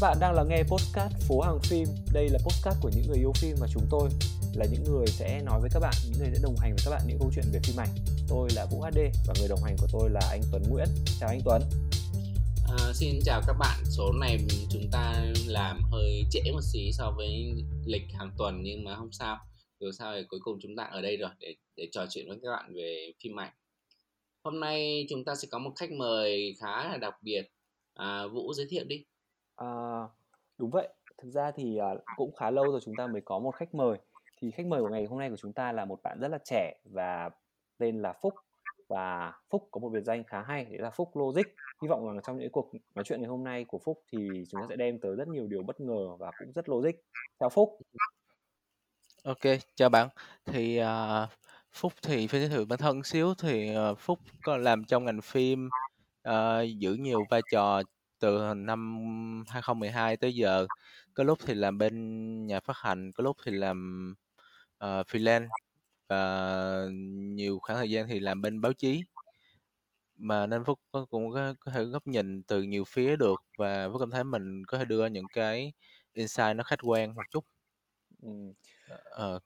Các bạn đang lắng nghe podcast Phố Hàng Phim. Đây là podcast của những người yêu phim và chúng tôi là những người sẽ nói với các bạn, những người sẽ đồng hành với các bạn những câu chuyện về phim ảnh. Tôi là Vũ HD và người đồng hành của tôi là anh Tuấn Nguyễn. Chào anh Tuấn. À, xin chào các bạn. Số này chúng ta làm hơi trễ một xí so với lịch hàng tuần nhưng mà không sao. Dù sao thì cuối cùng chúng ta ở đây rồi để để trò chuyện với các bạn về phim ảnh. Hôm nay chúng ta sẽ có một khách mời khá là đặc biệt. À, Vũ giới thiệu đi. À, đúng vậy. Thực ra thì uh, cũng khá lâu rồi chúng ta mới có một khách mời. Thì khách mời của ngày hôm nay của chúng ta là một bạn rất là trẻ và tên là Phúc và Phúc có một biệt danh khá hay đấy là Phúc Logic. Hy vọng rằng trong những cuộc nói chuyện ngày hôm nay của Phúc thì chúng ta sẽ đem tới rất nhiều điều bất ngờ và cũng rất logic. Chào Phúc. Ok, chào bạn. Thì uh, Phúc thì phải giới thiệu bản thân xíu thì uh, Phúc có làm trong ngành phim uh, giữ nhiều vai trò từ năm 2012 tới giờ. Có lúc thì làm bên nhà phát hành, có lúc thì làm uh, freelance và nhiều khoảng thời gian thì làm bên báo chí mà nên Phúc cũng có, có thể góc nhìn từ nhiều phía được và Phúc cảm thấy mình có thể đưa những cái insight nó khách quan một chút. Ừ. Ờ,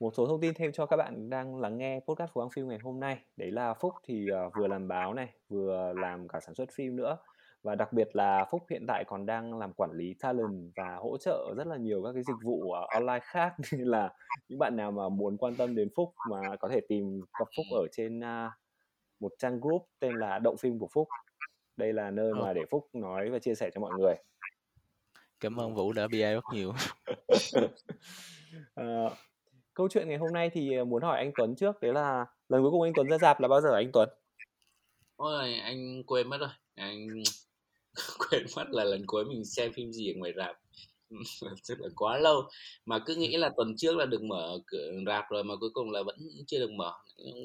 một số thông tin thêm cho các bạn đang lắng nghe podcast Phú Quang Phim ngày hôm nay đấy là Phúc thì uh, vừa làm báo này vừa làm cả sản xuất phim nữa và đặc biệt là Phúc hiện tại còn đang làm quản lý talent và hỗ trợ rất là nhiều các cái dịch vụ uh, online khác. Nên là những bạn nào mà muốn quan tâm đến Phúc mà có thể tìm gặp Phúc ở trên uh, một trang group tên là Động phim của Phúc. Đây là nơi mà để Phúc nói và chia sẻ cho mọi người. Cảm ơn Vũ đã BI rất nhiều. Uh, câu chuyện ngày hôm nay thì muốn hỏi anh Tuấn trước. Đấy là lần cuối cùng anh Tuấn ra dạp là bao giờ anh Tuấn? Ôi anh quên mất rồi. Anh quên mất là lần cuối mình xem phim gì ở ngoài rạp. Rất là quá lâu. Mà cứ nghĩ là tuần trước là được mở cửa rạp rồi mà cuối cùng là vẫn chưa được mở.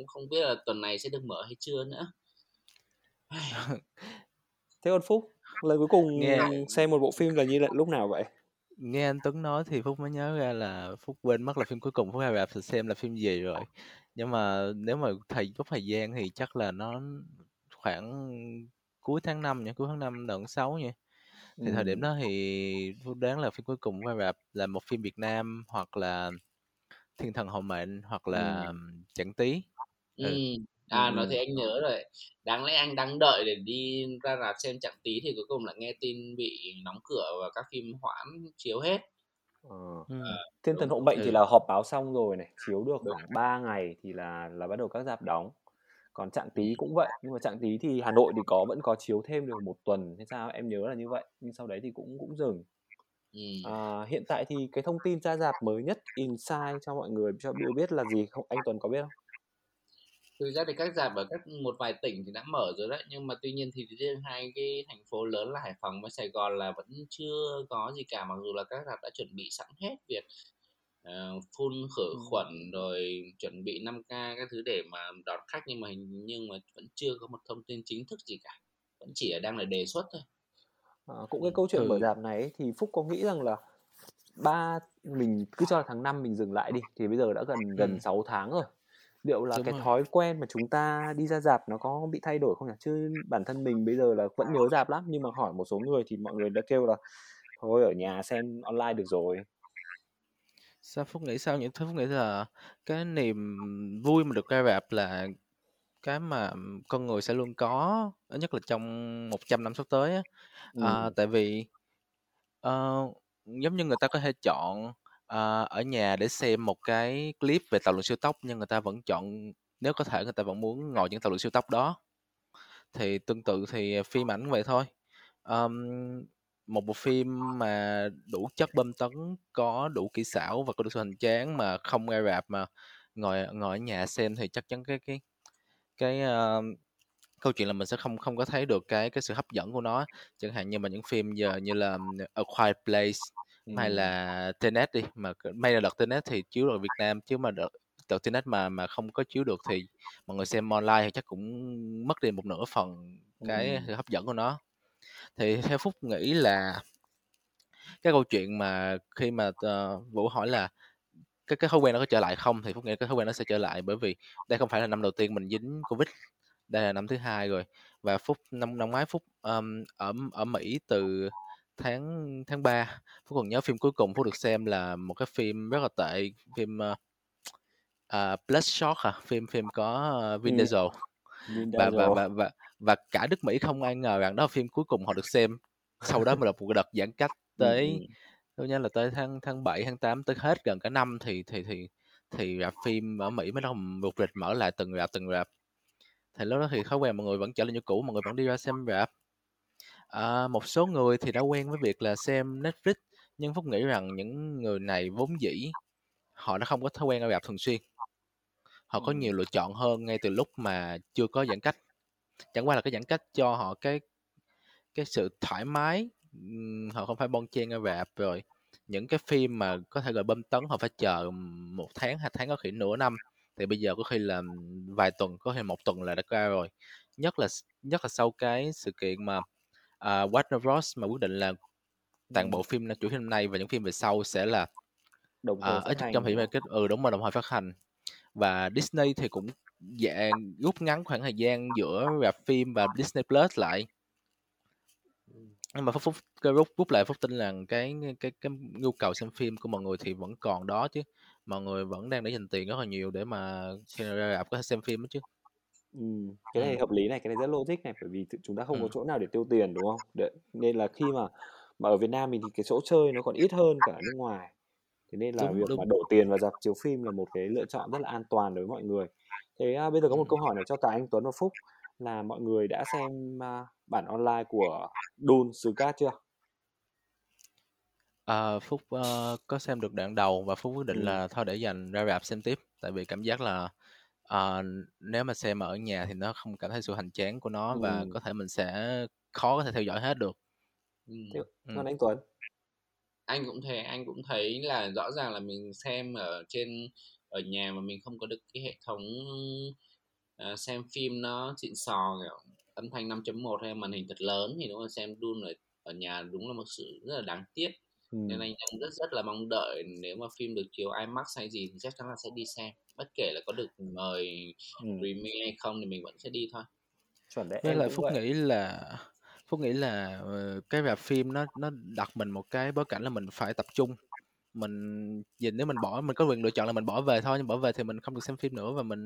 Không biết là tuần này sẽ được mở hay chưa nữa. Thế còn phúc lần cuối cùng nghe... xem một bộ phim là như là lúc nào vậy? Nghe anh Tuấn nói thì Phúc mới nhớ ra là Phúc quên mất là phim cuối cùng Phúc hay rạp xem là phim gì rồi. Nhưng mà nếu mà thầy có thời gian thì chắc là nó khoảng cuối tháng 5 nha cuối tháng 5 đầu tháng 6 nha thì ừ. thời điểm đó thì đoán là phim cuối cùng của rạp là một phim Việt Nam hoặc là Thiên thần hậu mệnh hoặc là ừ. Chẳng tí ừ. ừ. À ừ. nói thì anh nhớ rồi Đáng lẽ anh đang đợi để đi ra rạp xem chẳng tí Thì cuối cùng là nghe tin bị đóng cửa Và các phim hoãn chiếu hết Ờ. Ừ. À, Thiên thần hộ mệnh ừ. thì là họp báo xong rồi này chiếu được khoảng 3 ngày thì là là bắt đầu các dạp đóng còn trạng tí cũng vậy nhưng mà trạng tí thì Hà Nội thì có vẫn có chiếu thêm được một tuần hay sao? Em nhớ là như vậy nhưng sau đấy thì cũng cũng dừng. À, hiện tại thì cái thông tin ra dạp mới nhất inside cho mọi người cho biết biết là gì không? Anh Tuấn có biết không? Thực ra thì các dạp ở các một vài tỉnh thì đã mở rồi đấy nhưng mà tuy nhiên thì riêng hai cái thành phố lớn là Hải Phòng và Sài Gòn là vẫn chưa có gì cả mặc dù là các dạp đã chuẩn bị sẵn hết việc uh, phun khử khuẩn rồi chuẩn bị 5 k các thứ để mà đón khách nhưng mà nhưng mà vẫn chưa có một thông tin chính thức gì cả vẫn chỉ là đang là đề xuất thôi à, cũng cái câu chuyện ừ. mở dạp này thì phúc có nghĩ rằng là ba mình cứ cho là tháng 5 mình dừng lại đi thì bây giờ đã gần ừ. gần 6 tháng rồi liệu là Đúng cái rồi. thói quen mà chúng ta đi ra dạp nó có bị thay đổi không nhỉ chứ bản thân mình bây giờ là vẫn nhớ dạp lắm nhưng mà hỏi một số người thì mọi người đã kêu là thôi ở nhà xem online được rồi Sao Phúc nghĩ sao nhỉ? Phúc nghĩ là cái niềm vui mà được ra rạp là cái mà con người sẽ luôn có, ít nhất là trong 100 năm sắp tới á. À, tại vì ờ, giống như người ta có thể chọn ờ, ở nhà để xem một cái clip về tàu lượn siêu tốc nhưng người ta vẫn chọn nếu có thể người ta vẫn muốn ngồi những tàu lượn siêu tốc đó. Thì tương tự thì phim ảnh cũng vậy thôi. Ờm, một bộ phim mà đủ chất bơm tấn, có đủ kỹ xảo và có đủ sự hoành tráng mà không ra rạp mà ngồi ngồi ở nhà xem thì chắc chắn cái cái cái uh, câu chuyện là mình sẽ không không có thấy được cái cái sự hấp dẫn của nó chẳng hạn như mà những phim giờ như là A Quiet Place ừ. hay là Tenet đi mà may là đợt Tenet thì chiếu ở Việt Nam chứ mà đợt đợt Tenet mà mà không có chiếu được thì mọi người xem online thì chắc cũng mất đi một nửa phần cái ừ. sự hấp dẫn của nó thì theo phúc nghĩ là cái câu chuyện mà khi mà uh, vũ hỏi là cái cái thói quen nó có trở lại không thì phúc nghĩ cái thói quen nó sẽ trở lại bởi vì đây không phải là năm đầu tiên mình dính covid đây là năm thứ hai rồi. Và phúc năm năm ngoái phúc um, ở ở mỹ từ tháng tháng 3 Phúc còn nhớ phim cuối cùng Phúc được xem là một cái phim rất là tệ phim uh, uh, Bloodshot à phim phim có uh, Vin Diesel. Vin và, và và và và cả nước Mỹ không ai ngờ rằng đó là phim cuối cùng họ được xem. Sau đó mà là một đợt giãn cách tới tôi nhớ là tới tháng tháng 7 tháng 8 tới hết gần cả năm thì thì thì thì rạp phim ở Mỹ mới đầu một rịch mở lại từng rạp từng rạp. Thì lúc đó thì thói quen mọi người vẫn trở lại như cũ mọi người vẫn đi ra xem rạp. À, một số người thì đã quen với việc là xem Netflix nhưng Phúc nghĩ rằng những người này vốn dĩ họ đã không có thói quen ra rạp thường xuyên. Họ có nhiều lựa chọn hơn ngay từ lúc mà chưa có giãn cách chẳng qua là cái giãn cách cho họ cái cái sự thoải mái họ không phải bon chen ra rạp rồi. Những cái phim mà có thể gọi bơm tấn họ phải chờ một tháng hai tháng có khi nửa năm. Thì bây giờ có khi là vài tuần có khi một tuần là đã ra rồi. Nhất là nhất là sau cái sự kiện mà à, Warner Bros. mà quyết định là toàn bộ phim chuỗi phim nay và những phim về sau sẽ là Đồng à, phát nhất hành trong phim kết ừ đúng rồi đồng thời phát hành. Và Disney thì cũng dạng rút ngắn khoảng thời gian giữa rạp phim và Disney Plus lại. Ừ. nhưng mà phúc phúc rút rút lại phúc tin là cái cái cái nhu cầu xem phim của mọi người thì vẫn còn đó chứ. Mọi người vẫn đang để dành tiền rất là nhiều để mà khi ra rạp có thể xem phim đó chứ. Ừm, cái ừ. này hợp lý này, cái này rất logic này, bởi vì chúng ta không có ừ. chỗ nào để tiêu tiền, đúng không? Đ nên là khi mà mà ở Việt Nam mình thì cái chỗ chơi nó còn ít hơn cả nước ngoài, thế nên là đúng việc mà đúng đổ tiền vào rạp chiếu phim là một cái lựa chọn rất là an toàn đối với mọi người. Thế, a, bây giờ có một ừ. câu hỏi này cho cả anh Tuấn và Phúc là mọi người đã xem, a, bản online của Dune: Xứ Cát chưa? Ờ, Phúc ờ, có xem được đoạn đầu và Phúc quyết định Ừm. là thôi để dành ra rạp xem tiếp tại vì cảm giác là ờ, nếu mà xem ở nhà thì nó không cảm thấy sự hoành tráng của nó và Ừm. có thể mình sẽ khó có thể theo dõi hết được ừ. còn anh Tuấn? Anh cũng thế, anh cũng thấy là rõ ràng là mình xem ở trên ở nhà mà mình không có được cái hệ thống ờ, xem phim nó xịn sò kiểu âm thanh 5.1 hay màn hình thật lớn thì đúng là xem Dune ở, ở nhà đúng là một sự rất là đáng tiếc nên Ừm. anh đang rất rất là mong đợi nếu mà phim được chiếu IMAX hay gì thì chắc chắn là sẽ đi xem bất kể là có được mời Ừm. premiere hay không thì mình vẫn sẽ đi thôi Chuẩn đấy, với em lại Phúc vậy. nghĩ là Phúc nghĩ là ờ, cái rạp phim nó nó đặt mình một cái bối cảnh là mình phải tập trung. Mình nhìn nếu mình bỏ mình có quyền lựa chọn là mình bỏ về thôi nhưng bỏ về thì mình không được xem phim nữa và mình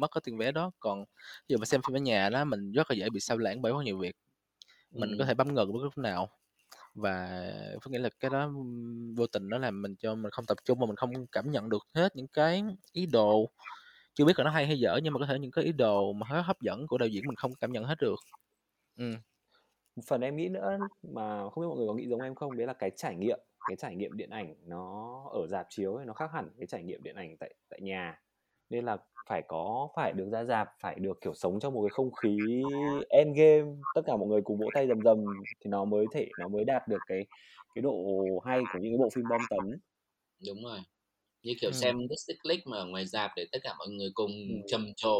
mất cái tiền vé đó. Còn ví dụ mà xem phim ở nhà đó mình rất là dễ bị sao lãng bởi rất nhiều việc. Mình có Ừm. thể bấm ngược bất cứ lúc nào. Và Phúc nghĩ là cái đó ừm, vô tình nó làm mình cho mình không tập trung mà mình không cảm nhận được hết những cái ý đồ. Chưa biết là nó hay hay dở nhưng mà có thể những cái ý đồ mà rất hấp dẫn của đạo diễn mình không cảm nhận hết được Một phần em nghĩ nữa mà không biết mọi người có nghĩ giống em không, đấy là cái trải nghiệm, cái trải nghiệm điện ảnh nó ở rạp chiếu ấy nó khác hẳn cái trải nghiệm điện ảnh tại tại nhà. Nên là phải có phải được ra rạp, phải được, kiểu, sống trong một cái không khí Endgame, tất cả mọi người cùng vỗ tay rầm rầm thì nó mới thể nó mới đạt được cái cái độ hay của những cái bộ phim bom tấn. đúng rồi như kiểu ừ xem Justice League mà ở ngoài rạp để tất cả mọi người cùng Ừm. trầm trồ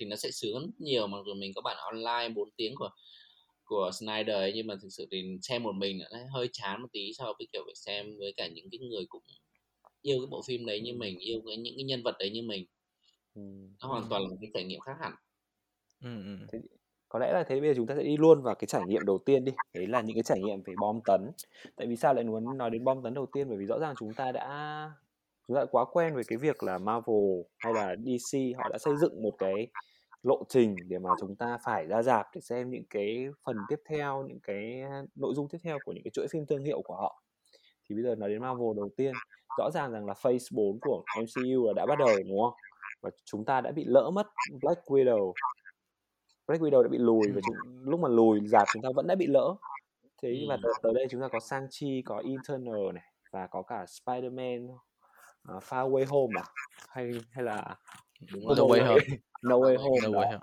thì nó sẽ sướng nhiều dù mình có bản online 4 tiếng của của Snyder ấy, nhưng mà thực sự thì xem một mình nó hơi chán một tí so với kiểu phải xem với cả những cái người cũng yêu cái bộ phim đấy như Ừm. mình yêu cái những cái nhân vật đấy như mình Ừm. nó hoàn toàn là một cái trải nghiệm khác hẳn ừ ừ Thế có lẽ là thế bây giờ chúng ta sẽ đi luôn vào cái trải nghiệm đầu tiên đi, đấy là những cái trải nghiệm về bom tấn. Tại vì sao lại muốn nói đến bom tấn đầu tiên? Bởi vì rõ ràng chúng ta đã chúng ta đã quá quen với cái việc là Marvel hay là DC họ đã xây dựng một cái lộ trình để mà chúng ta phải ra rạp để xem những cái phần tiếp theo, những cái nội dung tiếp theo của những cái chuỗi phim thương hiệu của họ. Thì bây giờ nói đến Marvel đầu tiên, rõ ràng rằng là Phase 4 của MCU là đã bắt đầu, đúng không? Và chúng ta đã bị lỡ mất Black Widow. Black Widow đã bị lùi và chúng lúc mà lùi rạp chúng ta vẫn đã bị lỡ. Thế và Ừm. tới đây chúng ta có Shang-Chi, có Eternal này và có cả Spider-Man, ờ, Far Way Home à? Hay hay là đúng No rồi No Way Home No Way Home No. Way Home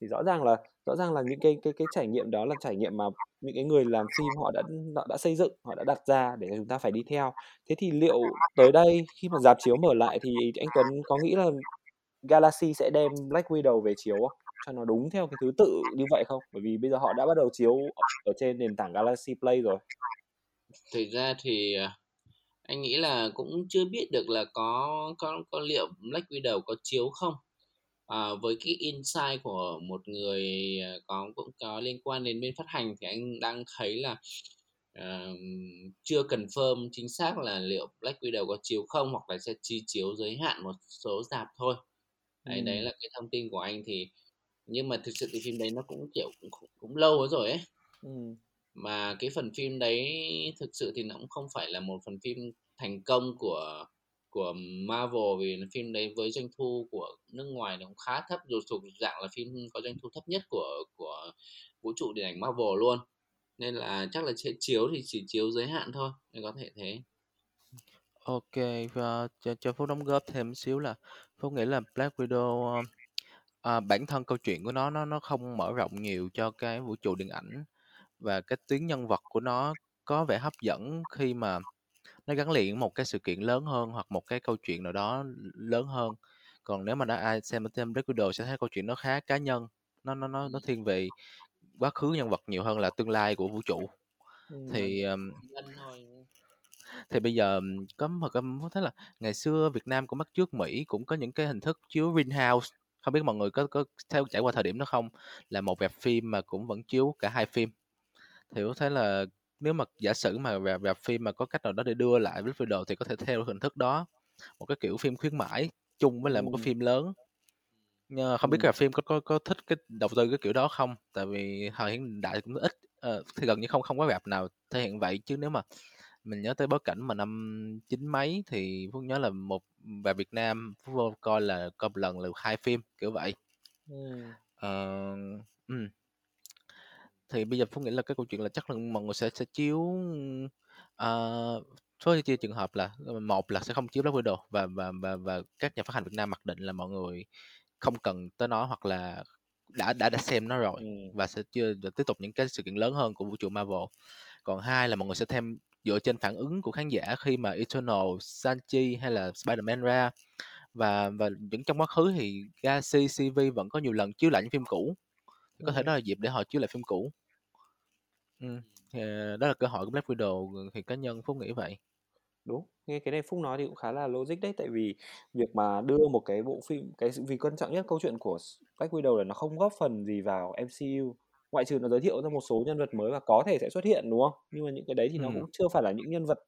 Thì rõ ràng là rõ ràng là những cái cái cái trải nghiệm đó là trải nghiệm mà những cái người làm phim họ đã họ đã xây dựng, họ đã đặt ra để chúng ta phải đi theo. Thế thì liệu tới đây khi mà rạp chiếu mở lại thì anh Tuấn có nghĩ là Galaxy sẽ đem Black Widow về chiếu không? Cho nó đúng theo cái thứ tự như vậy không? Bởi vì bây giờ họ đã bắt đầu chiếu ở ở trên nền tảng Galaxy Play rồi. thực ra thì à, anh nghĩ là cũng chưa biết được là có có có liệu Black Widow có chiếu không? À, với cái insight của một người à, có cũng có liên quan đến bên phát hành thì anh đang thấy là uh, chưa confirm chính xác là liệu Black Widow có chiếu không hoặc là sẽ chi chiếu giới hạn một số dạp thôi. Đấy, đấy là cái thông tin của anh thì nhưng mà thực sự cái phim đấy nó cũng kiểu cũng, cũng, lâu rồi ấy. Ừm mà cái phần phim đấy thực sự thì nó cũng không phải là một phần phim thành công của của Marvel vì phim đấy với doanh thu của nước ngoài nó cũng khá thấp dù thuộc dạng là phim có doanh thu thấp nhất của của vũ trụ điện ảnh Marvel luôn. Nên là chắc là sẽ chiếu thì chỉ chiếu giới hạn thôi nên có thể thế. Ok và cho, cho Phúc đóng góp thêm một xíu là Phúc nghĩ là Black Widow ờ, à, bản thân câu chuyện của nó nó nó không mở rộng nhiều cho cái vũ trụ điện ảnh và cái tuyến nhân vật của nó có vẻ hấp dẫn khi mà nó gắn liền một cái sự kiện lớn hơn hoặc một cái câu chuyện nào đó lớn hơn. Còn nếu mà đã ai xem thêm Black Widow sẽ thấy câu chuyện nó khá cá nhân nó nó nó nó thiên về quá khứ nhân vật nhiều hơn là tương lai của vũ trụ. Thì um, thì bây giờ có một cái thấy là ngày xưa Việt Nam cũng bắt trước Mỹ cũng có những cái hình thức chiếu Greenhouse. Không biết mọi người có có theo trải qua thời điểm đó không? Là một rạp phim mà cũng vẫn chiếu cả hai phim thì có thấy là nếu mà giả sử mà rạp, rạp phim mà có cách nào đó để đưa lại với video thì có thể theo hình thức đó một cái kiểu phim khuyến mãi chung với lại một cái phim lớn. Nhưng không biết rạp phim có có có thích cái đầu tư cái kiểu đó không? Tại vì thời hiện đại cũng ít uh, thì gần như không không có rạp nào thể hiện vậy. Chứ nếu mà mình nhớ tới bối cảnh mà năm chín mấy thì phúc nhớ là một và Việt Nam phúc vô coi là coi một lần là hai phim kiểu vậy. Ừ. Uh. Thì bây giờ phúc nghĩ là cái câu chuyện là chắc là mọi người sẽ sẽ chiếu uh, số chia trường hợp là một là sẽ không chiếu Black Widow và và và và các nhà phát hành Việt Nam mặc định là mọi người không cần tới nó hoặc là đã đã đã xem nó rồi ừ. và sẽ chưa tiếp tục những cái sự kiện lớn hơn của vũ trụ Marvel. Còn hai là mọi người sẽ thêm dựa trên phản ứng của khán giả khi mà Eternal, Sanchi hay là Spider-Man ra và và những trong quá khứ thì Galaxy CV vẫn có nhiều lần chiếu lại những phim cũ có thể đó là dịp để họ chiếu lại phim cũ ừ. thì ờ, đó là cơ hội của Black Widow thì cá nhân Phúc nghĩ vậy. Đúng nghe cái này Phúc nói thì cũng khá là logic đấy tại vì việc mà đưa một cái bộ phim cái vì quan trọng nhất câu chuyện của Black Widow là nó không góp phần gì vào MCU ngoại trừ nó giới thiệu ra một số nhân vật mới và có thể sẽ xuất hiện đúng không? Nhưng mà những cái đấy thì nó cũng chưa phải là những nhân vật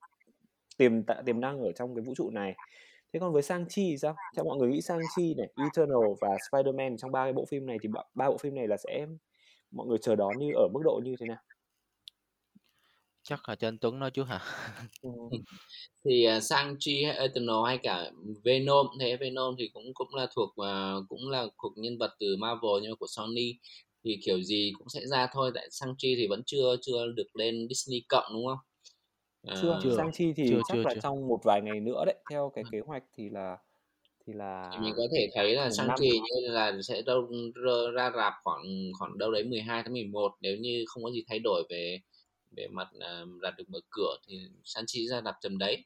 tiềm tạ tiềm năng ở trong cái vũ trụ này. Thế còn với sang chi thì sao? Theo mọi người nghĩ sang chi này Eternal và Spider-Man trong ba cái bộ phim này thì ba bộ phim này là sẽ mọi người chờ đón như ở mức độ như thế nào chắc là anh Tuấn nói trước hả ừ. thì uh, Sang-Chi hay Eternal hay cả Venom thế Venom thì cũng cũng là thuộc uh, cũng là thuộc nhân vật từ Marvel nhưng mà của Sony thì kiểu gì cũng sẽ ra thôi tại Sang-Chi thì vẫn chưa chưa được lên Disney cộng đúng không chưa, à, chưa. Sang-Chi thì chưa, chắc chưa, là chưa. trong một vài ngày nữa đấy theo cái kế hoạch thì là thì là thì mình có thể thấy là Sang-Chi như là sẽ đâu ra rạp khoảng khoảng đâu đấy 12 tháng 11 nếu như không có gì thay đổi về về mặt uh, rạp được mở cửa thì Sang-Chi ra rạp tầm đấy.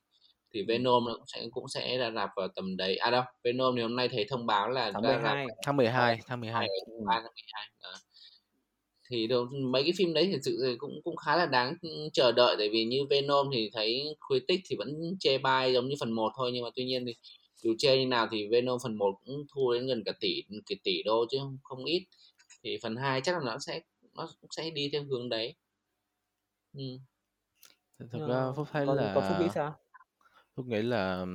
Thì Venom nó cũng sẽ cũng sẽ ra rạp vào tầm đấy. À đâu Venom thì hôm nay thấy thông báo là tháng 12 rạp tháng 12 tháng 12 3 tháng 12 đó. Thì đâu, mấy cái phim đấy thì sự cũng cũng khá là đáng chờ đợi tại vì như Venom thì thấy critic thì vẫn chê bai giống như phần 1 thôi nhưng mà tuy nhiên thì dù chê như nào thì Venom phần 1 cũng thu đến gần cả tỷ cái tỷ đô chứ không ít. Thì phần 2 chắc là nó sẽ nó sẽ đi theo hướng đấy ừ. thực ra phúc thấy là có phúc nghĩ sao phúc nghĩ là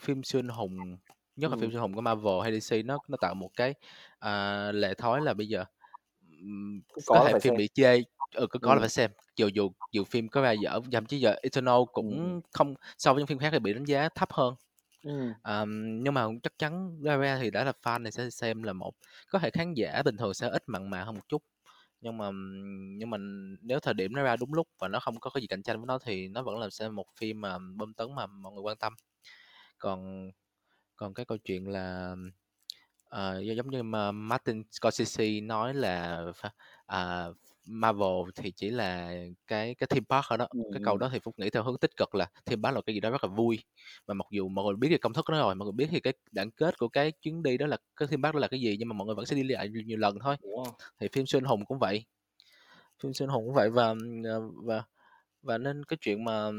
phim siêu anh hùng nhất là ừ. phim siêu hùng của Marvel hay DC nó nó tạo một cái uh, lệ thói là bây giờ có, có thể phim xem. bị chê ừ, có, có ừ. là phải xem dù dù dù phim có ra dở thậm chí giờ Eternal cũng ừ. không so với những phim khác thì bị đánh giá thấp hơn ừ. um, nhưng mà chắc chắn ra ra thì đã là fan thì sẽ xem là một có thể khán giả bình thường sẽ ít mặn mà hơn một chút nhưng mà nhưng mà nếu thời điểm nó ra đúng lúc và nó không có cái gì cạnh tranh với nó thì nó vẫn là xem một phim mà bom tấn mà mọi người quan tâm. Còn còn cái câu chuyện là uh, giống như mà Martin Scorsese nói là uh, Marvel thì chỉ là cái cái theme park ở đó. Cái câu đó thì Phúc nghĩ theo hướng tích cực là theme park là cái gì đó rất là vui. Và mặc dù mọi người biết cái công thức đó rồi mọi người biết thì cái đoạn kết của cái chuyến đi đó là cái theme park đó là cái gì nhưng mà mọi người vẫn sẽ đi lại nhiều lần thôi. Thì phim xuyên hùng cũng vậy. Phim xuyên hùng cũng vậy và ờ, và và nên cái chuyện mà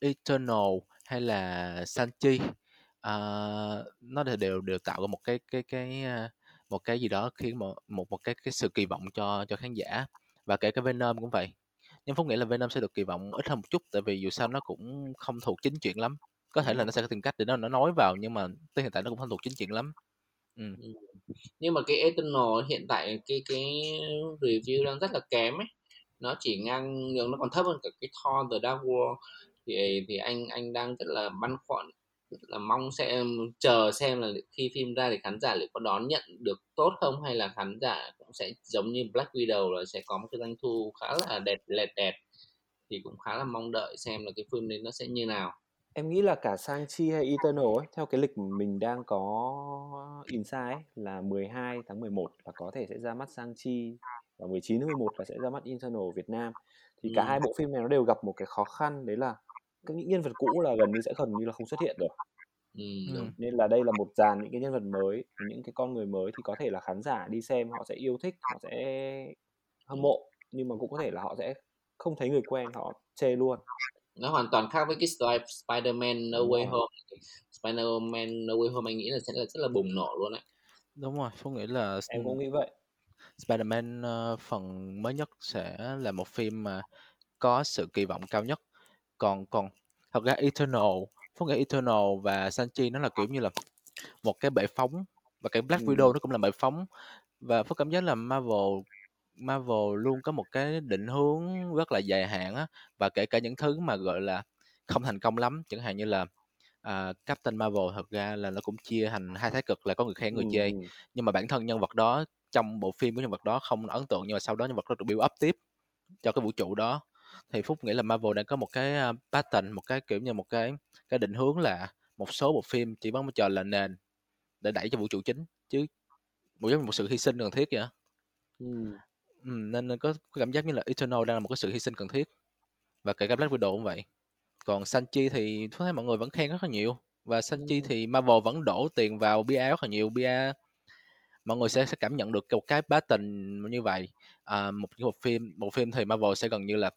Eternal hay là Sanchi à, nó đều đều tạo ra một cái cái cái một cái gì đó khiến một một một cái cái sự kỳ vọng cho cho khán giả và kể cả Venom cũng vậy. Nhưng Phúc nghĩ là Venom sẽ được kỳ vọng ít hơn một chút, tại vì dù sao nó cũng không thuộc chính chuyện lắm. Có thể là nó sẽ tìm cách để nó nó nói vào, nhưng mà tới hiện tại nó cũng không thuộc chính chuyện lắm. Ừ. nhưng mà cái Eternal hiện tại, cái cái review đang rất là kém ấy. Nó chỉ ngang nó còn thấp hơn cả cái Thor The Dark World. Thì thì anh anh đang rất là băn khoăn là mong sẽ chờ xem là khi phim ra thì khán giả liệu có đón nhận được tốt không hay là khán giả cũng sẽ giống như Black Widow là sẽ có một cái doanh thu khá là đẹp lẹt đẹp thì cũng khá là mong đợi xem là cái phim đấy nó sẽ như nào. Em nghĩ là cả Sang-Chi hay Eternal ấy theo cái lịch mình đang có insight ấy, là 12 tháng 11 là có thể sẽ ra mắt Sang-Chi và 19 tháng 11 là sẽ ra mắt Eternal Việt Nam. Thì cả ừ. hai bộ phim này nó đều gặp một cái khó khăn đấy là các những nhân vật cũ là gần như sẽ gần như là không xuất hiện được. Ừ, nên là đây là một dàn những cái nhân vật mới những cái con người mới thì có thể là khán giả đi xem họ sẽ yêu thích họ sẽ hâm mộ nhưng mà cũng có thể là họ sẽ không thấy người quen họ chê luôn. Nó hoàn toàn khác với cái Spider-Man No Way Home. Spider-Man No Way Home anh nghĩ là sẽ là rất là bùng nổ luôn đấy. Đúng rồi Phúc nghĩ là em cũng nghĩ vậy. Spider-Man uh, phần mới nhất sẽ là một phim mà có sự kỳ vọng cao nhất còn còn thật ra Eternal Phúc nghĩ Eternal và Sanchi nó là kiểu như là một cái bệ phóng và cái Black Widow nó cũng là bệ phóng. Và Phúc cảm giác là Marvel Marvel luôn có một cái định hướng rất là dài hạn á và kể cả những thứ mà gọi là không thành công lắm. Chẳng hạn như là à, Captain Marvel thật ra là nó cũng chia thành hai thái cực là có người khen người chê. Nhưng mà bản thân nhân vật đó trong bộ phim của nhân vật đó không ấn tượng nhưng mà sau đó nhân vật đó được build up tiếp cho cái vũ trụ đó thì phúc nghĩ là marvel đang có một cái pattern một cái kiểu như một cái cái định hướng là một số bộ phim chỉ bắn trò là nền để đẩy cho vũ trụ chính chứ một giống như một sự hy sinh cần thiết vậy ừ. Ừ, nên có, cảm giác như là Eternal đang là một cái sự hy sinh cần thiết và kể cả Black Widow cũng vậy còn Sanchi thì tôi thấy mọi người vẫn khen rất là nhiều và Sanchi ừ. thì Marvel vẫn đổ tiền vào bia rất là nhiều bia mọi người sẽ sẽ cảm nhận được một cái pattern như vậy à, một cái bộ phim một phim thì Marvel sẽ gần như là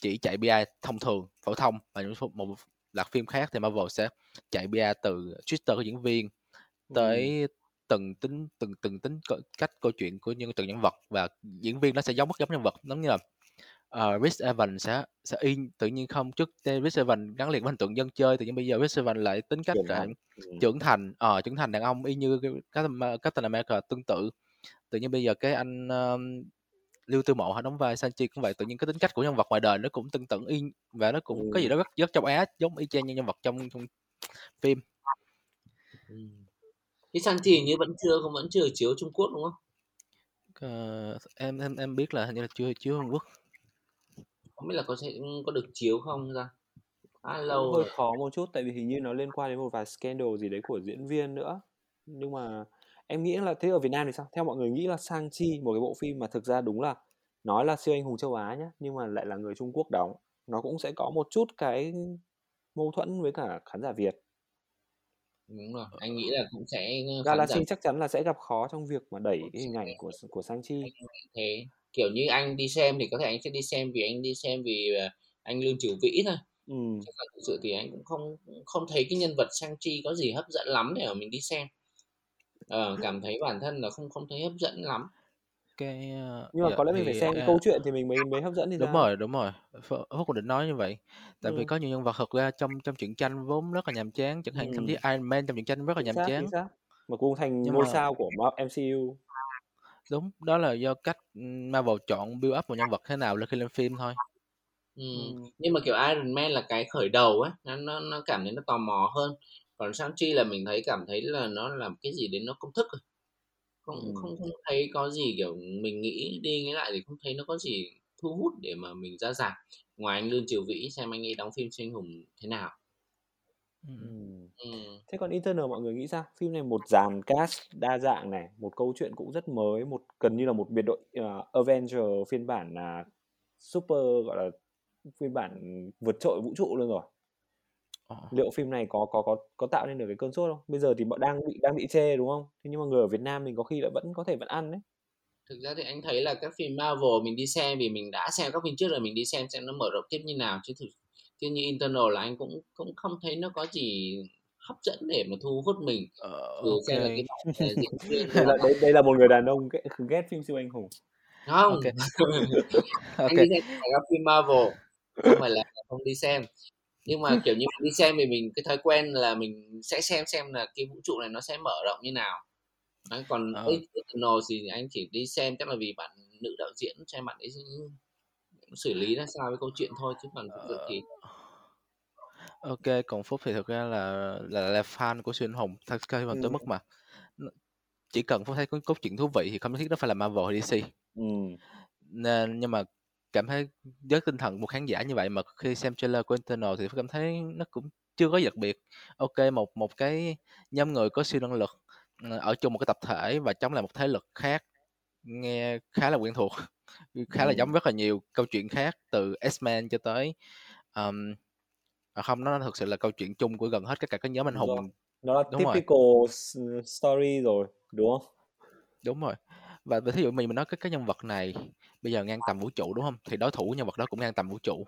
chỉ chạy BI thông thường phổ thông. Và những một loạt phim khác thì Marvel sẽ chạy BI từ Twitter của diễn viên tới ừ. từng tính từng từng tính cách câu chuyện của những từng nhân vật. Và diễn viên nó sẽ giống mất giống nhân vật giống như là uh, Rich Evans sẽ sẽ in tự nhiên không trước Rich Evans gắn liền với hình tượng dân chơi tự nhiên bây giờ Rich Evans lại tính cách trưởng thành, ừ. trưởng thành ờ uh, trưởng thành đàn ông y như Captain America tương tự. Tự nhiên bây giờ cái anh uh, Lưu Tư Mộ họ đóng vai Sanchi cũng vậy tự nhiên cái tính cách của nhân vật ngoài đời nó cũng tương tự y và nó cũng ừ. có gì đó rất rất châu Á giống y chang như nhân vật trong trong phim ừ. cái Sanchi như vẫn chưa không vẫn chưa chiếu Trung Quốc đúng không? Uh, em em em biết là hình như là chưa chiếu Trung Quốc không biết là có sẽ có được chiếu không ra khá lâu hơi khó một chút tại vì hình như nó liên quan đến một vài scandal gì đấy của diễn viên nữa nhưng mà em nghĩ là thế ở Việt Nam thì sao? Theo mọi người nghĩ là Sang Chi một cái bộ phim mà thực ra đúng là nói là siêu anh hùng châu Á nhé nhưng mà lại là người Trung Quốc đóng nó cũng sẽ có một chút cái mâu thuẫn với cả khán giả Việt. Đúng rồi anh nghĩ là cũng sẽ Galaxy giả... chắc chắn là sẽ gặp khó trong việc mà đẩy cái hình ảnh của của Sang Chi. Thế. Kiểu như anh đi xem thì có thể anh sẽ đi xem vì anh đi xem vì ờ, anh lương triều vĩ thôi. Ừ. chứ còn thực sự thì anh cũng không không thấy cái nhân vật sang chi có gì hấp dẫn lắm để mà mình đi xem ờ, cảm thấy bản thân là không không thấy hấp dẫn lắm cái uh, nhưng mà có lẽ mình phải xem uh, câu chuyện thì mình mới mới hấp dẫn thì đúng ra. rồi đúng rồi hút định nói như vậy tại ừ. vì có nhiều nhân vật thật ra trong trong truyện tranh vốn rất là nhàm chán chẳng hạn ừ. thậm chí Iron Man trong truyện tranh rất là nhàm chán mà cũng thành ngôi mà... sao của MCU Đúng, đó là do cách, Marvel chọn build up một nhân vật thế nào lên khi lên phim thôi. Ừm, nhưng mà, kiểu, Iron Man là cái khởi đầu á, nó nó nó cảm thấy nó tò mò hơn. Còn Shang-Chi là mình thấy cảm thấy là nó làm cái gì đến nó công thức rồi. Không Ừm. không không thấy có gì, kiểu, mình nghĩ đi nghĩ lại thì không thấy nó có gì thu hút để mà mình ra rạp. Ngoài anh Lương Triều Vĩ xem anh ấy đóng phim siêu anh hùng thế nào. Ừm. Thế còn Eternal mọi người nghĩ sao? Phim này một dàn cast đa dạng này, một câu chuyện cũng rất mới, một gần như là một biệt đội uh, Avenger phiên bản là super gọi là phiên bản vượt trội vũ trụ luôn rồi. Ờ. Liệu phim này có có có có tạo nên được cái cơn sốt không? Bây giờ thì bọn đang bị đang bị chê đúng không? Thế nhưng mà người ở Việt Nam mình có khi là vẫn có thể vẫn ăn đấy. Thực ra thì anh thấy là các phim Marvel mình đi xem vì mình đã xem các phim trước rồi mình đi xem xem nó mở rộng tiếp như nào chứ thực chứ như internal là anh cũng cũng không thấy nó có gì hấp dẫn để mà thu hút mình ờ, okay. xem là cái diễn viên đây là đây, đây là một người đàn ông ghét, ghét phim siêu anh hùng Không. Ok. Anh đi xem là phim Marvel, không phải là không đi xem. Nhưng mà, kiểu như, mình đi xem thì mình cái thói quen là mình sẽ xem xem là cái vũ trụ này nó sẽ mở rộng như nào. Đấy, còn Ờ. Eternals thì anh chỉ đi xem chắc là vì bạn nữ đạo diễn xem bạn ấy xử lý ra sao với câu chuyện thôi chứ còn thực sự Ờ. thì Ok, còn Phúc thì thực ra là là là fan của anh hùng, thật ra mà tới Ừm. mức mà chỉ cần Phúc thấy có cốt truyện thú vị thì không nhất thiết nó phải là Marvel hay DC. Ừm. Nên nhưng mà cảm thấy với tinh thần một khán giả như vậy mà khi xem trailer của Eternals thì cảm thấy nó cũng chưa có gì đặc biệt. Ok, một một cái nhóm người có siêu năng lực, ờ, ở chung một cái tập thể và chống lại một thế lực khác, nghe khá là quen thuộc, khá là giống rất là nhiều câu chuyện khác từ X-Men cho tới, à, không, nó thực sự là câu chuyện chung của gần hết tất cả các nhóm anh rồi. hùng. Nó là Đúng rồi. typical s story rồi, đúng không? Đúng rồi. Và thí dụ mình mình nói cái cái nhân vật này bây giờ ngang tầm vũ trụ, đúng hông? Thì đối thủ nhân vật đó cũng ngang tầm vũ trụ,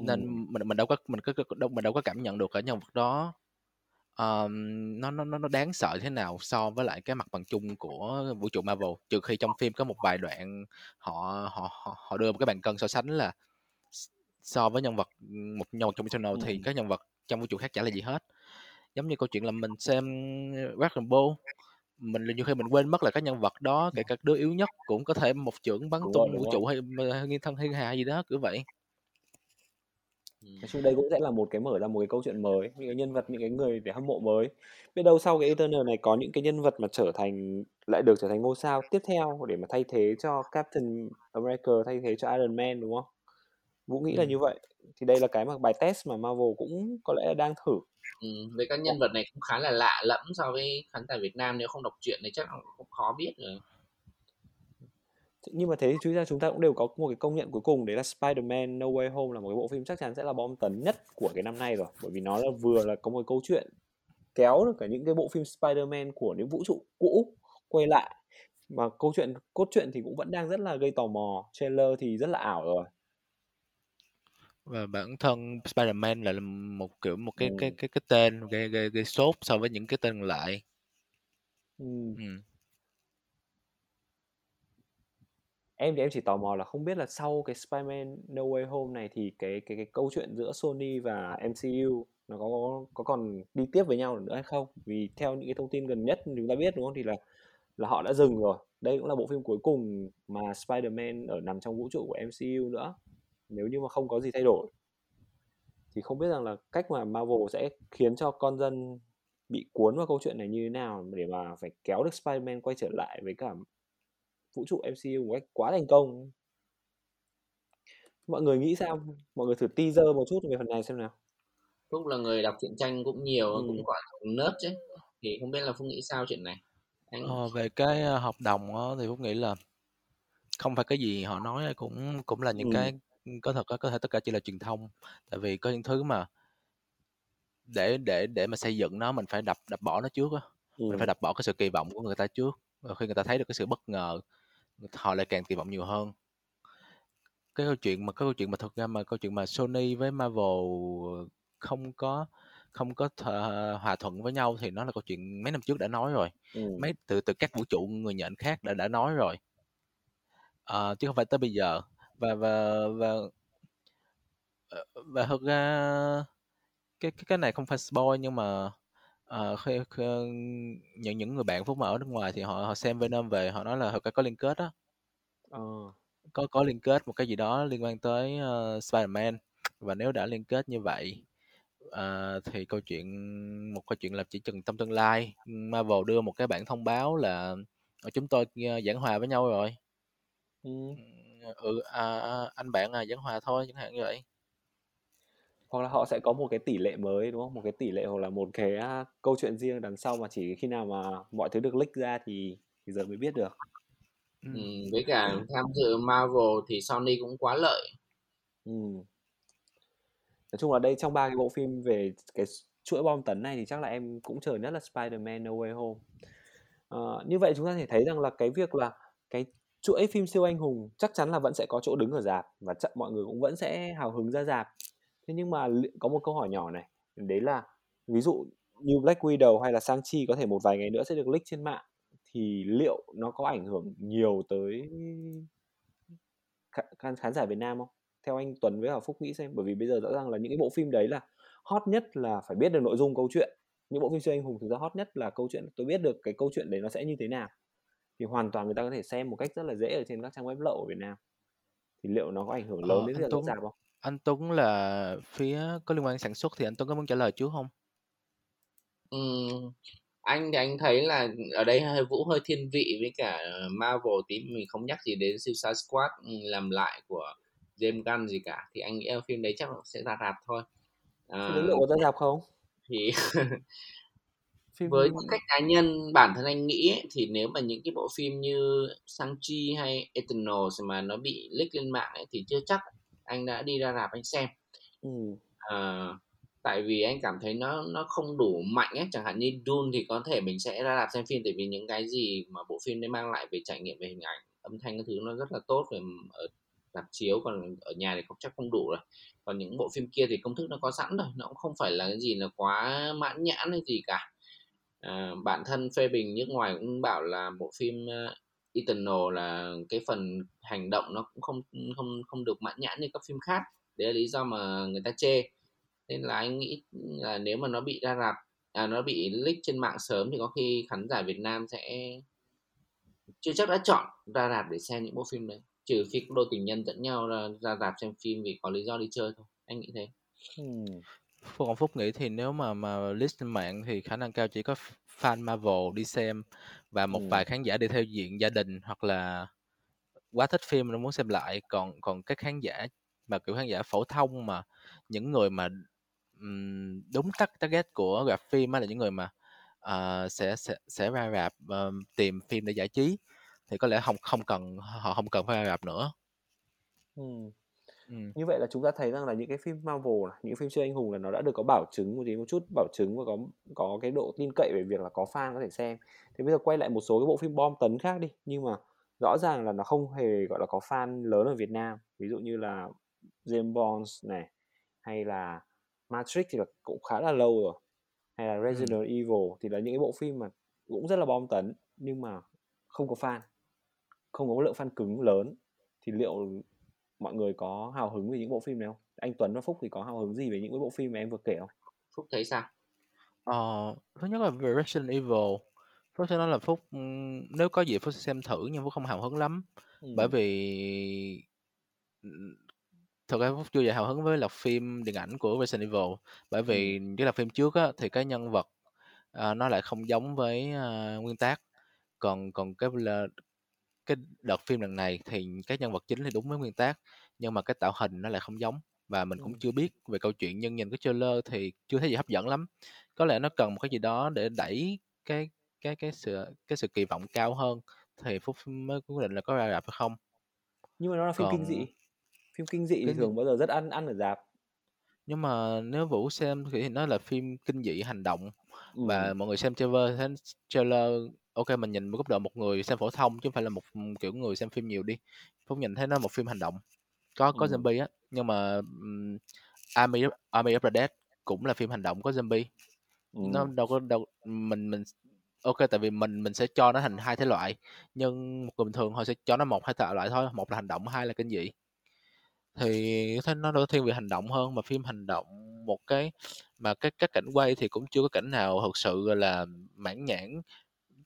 nên Ừm. mình mình đâu có mình có đâu mình đâu có cảm nhận được cái nhân vật đó, ờm, nó nó nó đáng sợ thế nào so với lại cái mặt bằng chung của vũ trụ Marvel, trừ khi trong phim có một vài đoạn họ họ họ họ đưa một cái bàn cân so sánh là so với nhân vật, một nhân vật trong Eternals thì Ừm. các nhân vật trong vũ trụ khác chả là gì hết. Giống như câu chuyện là mình xem Dragon Ball, mình là nhiều khi mình quên mất là cái nhân vật đó, kể cả đứa yếu nhất cũng có thể một chưởng bắn Đúng tung vũ trụ hay hay nghiêng thân thiên hạ gì đó, kiểu vậy. Nói chung đây cũng sẽ là một cái mở ra một cái câu chuyện mới, những cái nhân vật, những cái người để hâm mộ mới. Biết đâu sau cái Eternals này có những cái nhân vật mà trở thành lại được trở thành ngôi sao tiếp theo để mà thay thế cho Captain America, thay thế cho Iron Man, đúng không? Vũ nghĩ là Ừm. như vậy. Thì đây là cái mà bài test mà Marvel cũng có lẽ là đang thử. Ừm, với các nhân vật này cũng khá là lạ lẫm so với khán giả Việt Nam, nếu không đọc truyện thì chắc cũng khó biết rồi. Nhưng mà thế thì chúng ta chúng ta cũng đều có một cái công nhận cuối cùng đấy là Spider-Man: No Way Home là một cái bộ phim chắc chắn sẽ là bom tấn nhất của cái năm nay rồi. Bởi vì nó là vừa là có một câu chuyện kéo được cả những cái bộ phim Spider-Man của những vũ trụ cũ quay lại, mà câu chuyện cốt truyện thì cũng vẫn đang rất là gây tò mò, trailer thì rất là ảo rồi. Và bản thân Spider-Man lại là một, kiểu, một cái cái Ừm. cái cái tên gây gây gây sốt so với những cái tên còn lại. Ừm. Ừm. Em thì em chỉ tò mò là không biết là sau cái Spider-Man: No Way Home này thì cái cái cái câu chuyện giữa Sony và MCU nó có có còn đi tiếp với nhau nữa hay không? Vì theo những cái thông tin gần nhất chúng ta biết, đúng không? Thì là là họ đã dừng rồi. Đây cũng là bộ phim cuối cùng mà Spider-Man ở nằm trong vũ trụ của MCU nữa, nếu như mà không có gì thay đổi. Thì không biết rằng là cách mà Marvel sẽ khiến cho con dân bị cuốn vào câu chuyện này như thế nào để mà phải kéo được Spider-Man quay trở lại với cả vũ trụ MCU một cách quá thành công. Mọi người nghĩ sao? Mọi người thử teaser một chút về phần này xem nào. Phúc là người đọc truyện tranh cũng nhiều, cũng Ừm. gọi là nerd chứ, thì không biết là Phúc nghĩ sao chuyện này? Anh Ờ, về cái, a, hợp đồng á thì Phúc nghĩ là không phải cái gì họ nói cũng cũng là những Ừm. cái, có thật có thể tất cả chỉ là truyền thông. Tại vì có những thứ mà để để để mà xây dựng nó mình phải đập đập bỏ nó trước á, mình phải đập bỏ cái sự kỳ vọng của người ta trước, và khi người ta thấy được cái sự bất ngờ, họ lại càng kỳ vọng nhiều hơn. Cái câu chuyện mà cái câu chuyện mà thực ra mà câu chuyện mà Sony với Marvel không có không có th hòa thuận với nhau thì nó là câu chuyện mấy năm trước đã nói rồi, Ừm. mấy từ từ các vũ trụ người nhện khác đã đã nói rồi. Ờ, chứ không phải tới bây giờ. Và và và ờ, và thực ra cái cái cái này không phải spoil nhưng mà, ờ, khi khi những những người bạn Phúc mà ở nước ngoài thì họ họ xem Venom về họ nói là thực ra có liên kết á. Ờ. Có có liên kết một cái gì đó liên quan tới, ơ, Spider-Man. Và nếu đã liên kết như vậy, ờ, thì câu chuyện một câu chuyện là chỉ chừng trong tương lai, Marvel đưa một cái bản thông báo là, chúng tôi, giảng hòa với nhau rồi. Ừm. Ừ, à, à, anh bạn, à, giảng hòa thôi, chẳng hạn như vậy. Hoặc là họ sẽ có một cái tỷ lệ mới, đúng không? Một cái tỷ lệ hoặc là một cái, a, câu chuyện riêng đằng sau mà chỉ khi nào mà mọi thứ được leak ra thì thì giờ mới biết được. Ừm. Ừm, với cả tham dự Marvel thì Sony cũng quá lợi. Ừm. Nói chung là đây trong 3 cái bộ phim về cái chuỗi bom tấn này thì chắc là em cũng chờ nhất là Spider-Man: No Way Home. Ờ, như vậy chúng ta có thể thấy rằng là cái việc là cái chuỗi phim siêu anh hùng chắc chắn là vẫn sẽ có chỗ đứng ở rạp và chắc mọi người cũng vẫn sẽ hào hứng ra rạp. Thế nhưng mà có một câu hỏi nhỏ này, đấy là ví dụ như Black Widow hay là Shang-Chi có thể một vài ngày nữa sẽ được leak trên mạng, thì liệu nó có ảnh hưởng nhiều tới khán khán giả Việt Nam không? Theo anh Tuấn với cả Phúc nghĩ xem, bởi vì bây giờ rõ ràng là những cái bộ phim đấy là hot nhất là phải biết được nội dung câu chuyện. Những bộ phim siêu anh hùng thực ra hot nhất là câu chuyện, tôi biết được cái câu chuyện đấy nó sẽ như thế nào. Thì hoàn toàn người ta có thể xem một cách rất là dễ ở trên các trang web lậu ở Việt Nam. Thì liệu nó có ảnh hưởng lớn Ờ, đến việc Tuấn ra rạp không? anh Tuấn là phía có liên quan sản xuất thì anh Tuấn có muốn trả lời trước không? Ừm, anh thì anh thấy là ở đây hơi Vũ hơi thiên vị với cả Marvel tí mình không nhắc gì đến Suicide Squad ừ, làm lại của James Gunn gì cả thì anh nghĩ phim đấy chắc sẽ ra rạp thôi à, đấy liệu có ra rạp không? thì Phim với tư cách cá nhân bản thân anh nghĩ ấy, thì nếu mà những cái bộ phim như Shang-Chi hay Eternals mà nó bị leak lên mạng ấy, thì chưa chắc anh đã đi ra rạp anh xem. Ừ. à, tại vì anh cảm thấy nó nó không đủ mạnh ấy. Chẳng hạn như Dune thì có thể mình sẽ ra rạp xem phim tại vì những cái gì mà bộ phim đấy mang lại về trải nghiệm về hình ảnh âm thanh cái thứ nó rất là tốt về ở rạp chiếu còn ở nhà thì không chắc không đủ rồi. Còn những bộ phim kia thì công thức nó có sẵn rồi nó cũng không phải là cái gì là quá mãn nhãn hay gì cả à, bản thân phê bình nước ngoài cũng bảo là bộ phim uh, Eternal là cái phần hành động nó cũng không không không được mãn nhãn như các phim khác. Đấy là lý do mà người ta chê. Nên là anh nghĩ là nếu mà nó bị ra rạp à, nó bị leak trên mạng sớm thì có khi khán giả Việt Nam sẽ chưa chắc đã chọn ra rạp để xem những bộ phim đấy. Trừ khi đôi tình nhân dẫn nhau ra, ra rạp xem phim vì có lý do đi chơi thôi. Anh nghĩ thế. Phúc còn Phúc nghĩ thì nếu mà mà list trên mạng thì khả năng cao chỉ có fan Marvel đi xem và một Ừ. vài khán giả đi theo diện gia đình hoặc là quá thích phim nó muốn xem lại còn còn các khán giả mà kiểu khán giả phổ thông mà những người mà ừm, đúng tắc target của rạp phim á là những người mà ờ, sẽ sẽ sẽ ra rạp ờ, tìm phim để giải trí thì có lẽ không không cần họ không cần phải ra rạp nữa Ừ. ừ. Như vậy là chúng ta thấy rằng là những cái phim Marvel, này, những phim siêu anh hùng là nó đã được có bảo chứng một tí một chút bảo chứng và có có cái độ tin cậy về việc là có fan có thể xem. Thế bây giờ quay lại một số cái bộ phim bom tấn khác đi, nhưng mà rõ ràng là nó không hề gọi là có fan lớn ở Việt Nam. Ví dụ như là James Bond này hay là Matrix thì là cũng khá là lâu rồi. Hay là Resident Evil thì là những cái bộ phim mà cũng rất là bom tấn nhưng mà không có fan. Không có lượng fan cứng lớn thì liệu mọi người có hào hứng về những bộ phim này không? Anh Tuấn và Phúc thì có hào hứng gì về những cái bộ phim mà em vừa kể không? Phúc thấy sao Ờ, thứ nhất là về Resident Evil Phúc sẽ nói là Phúc nếu có gì Phúc sẽ xem thử nhưng Phúc không hào hứng lắm Ừ. bởi vì thực ra Phúc chưa vậy hào hứng với là phim điện ảnh của Resident Evil bởi vì cái là phim trước á, thì cái nhân vật à, nó lại không giống với à, nguyên tác còn còn cái là cái đợt phim lần này thì các nhân vật chính thì đúng với nguyên tác nhưng mà cái tạo hình nó lại không giống và mình cũng chưa biết về câu chuyện nhưng nhìn cái trailer thì chưa thấy gì hấp dẫn lắm có lẽ nó cần một cái gì đó để đẩy cái cái cái sự cái sự kỳ vọng cao hơn thì Phúc mới quyết định là có ra rạp hay không Nhưng mà nó là phim kinh còn dị. Phim kinh dị thì cái thường bao giờ rất ăn ăn ở rạp. nhưng mà nếu Vũ xem thì nó là phim kinh dị hành động Ừ. và mọi người xem trailer thấy trailer ok mình nhìn một góc độ một người xem phổ thông chứ không phải là một kiểu người xem phim nhiều đi. Phúc nhìn thấy nó một phim hành động. Có có Ừ. zombie á nhưng mà um, Army of- Army of the Dead cũng là phim hành động có zombie. Ừ. nó đâu có đâu mình mình ok tại vì mình mình sẽ cho nó thành hai thể loại nhưng một người bình thường họ sẽ cho nó một hai thể loại thôi một là hành động hai là kinh dị. Thì thấy nó đôi thiên về hành động hơn mà phim hành động một cái mà cái các cảnh quay thì cũng chưa có cảnh nào thực sự gọi là mãn nhãn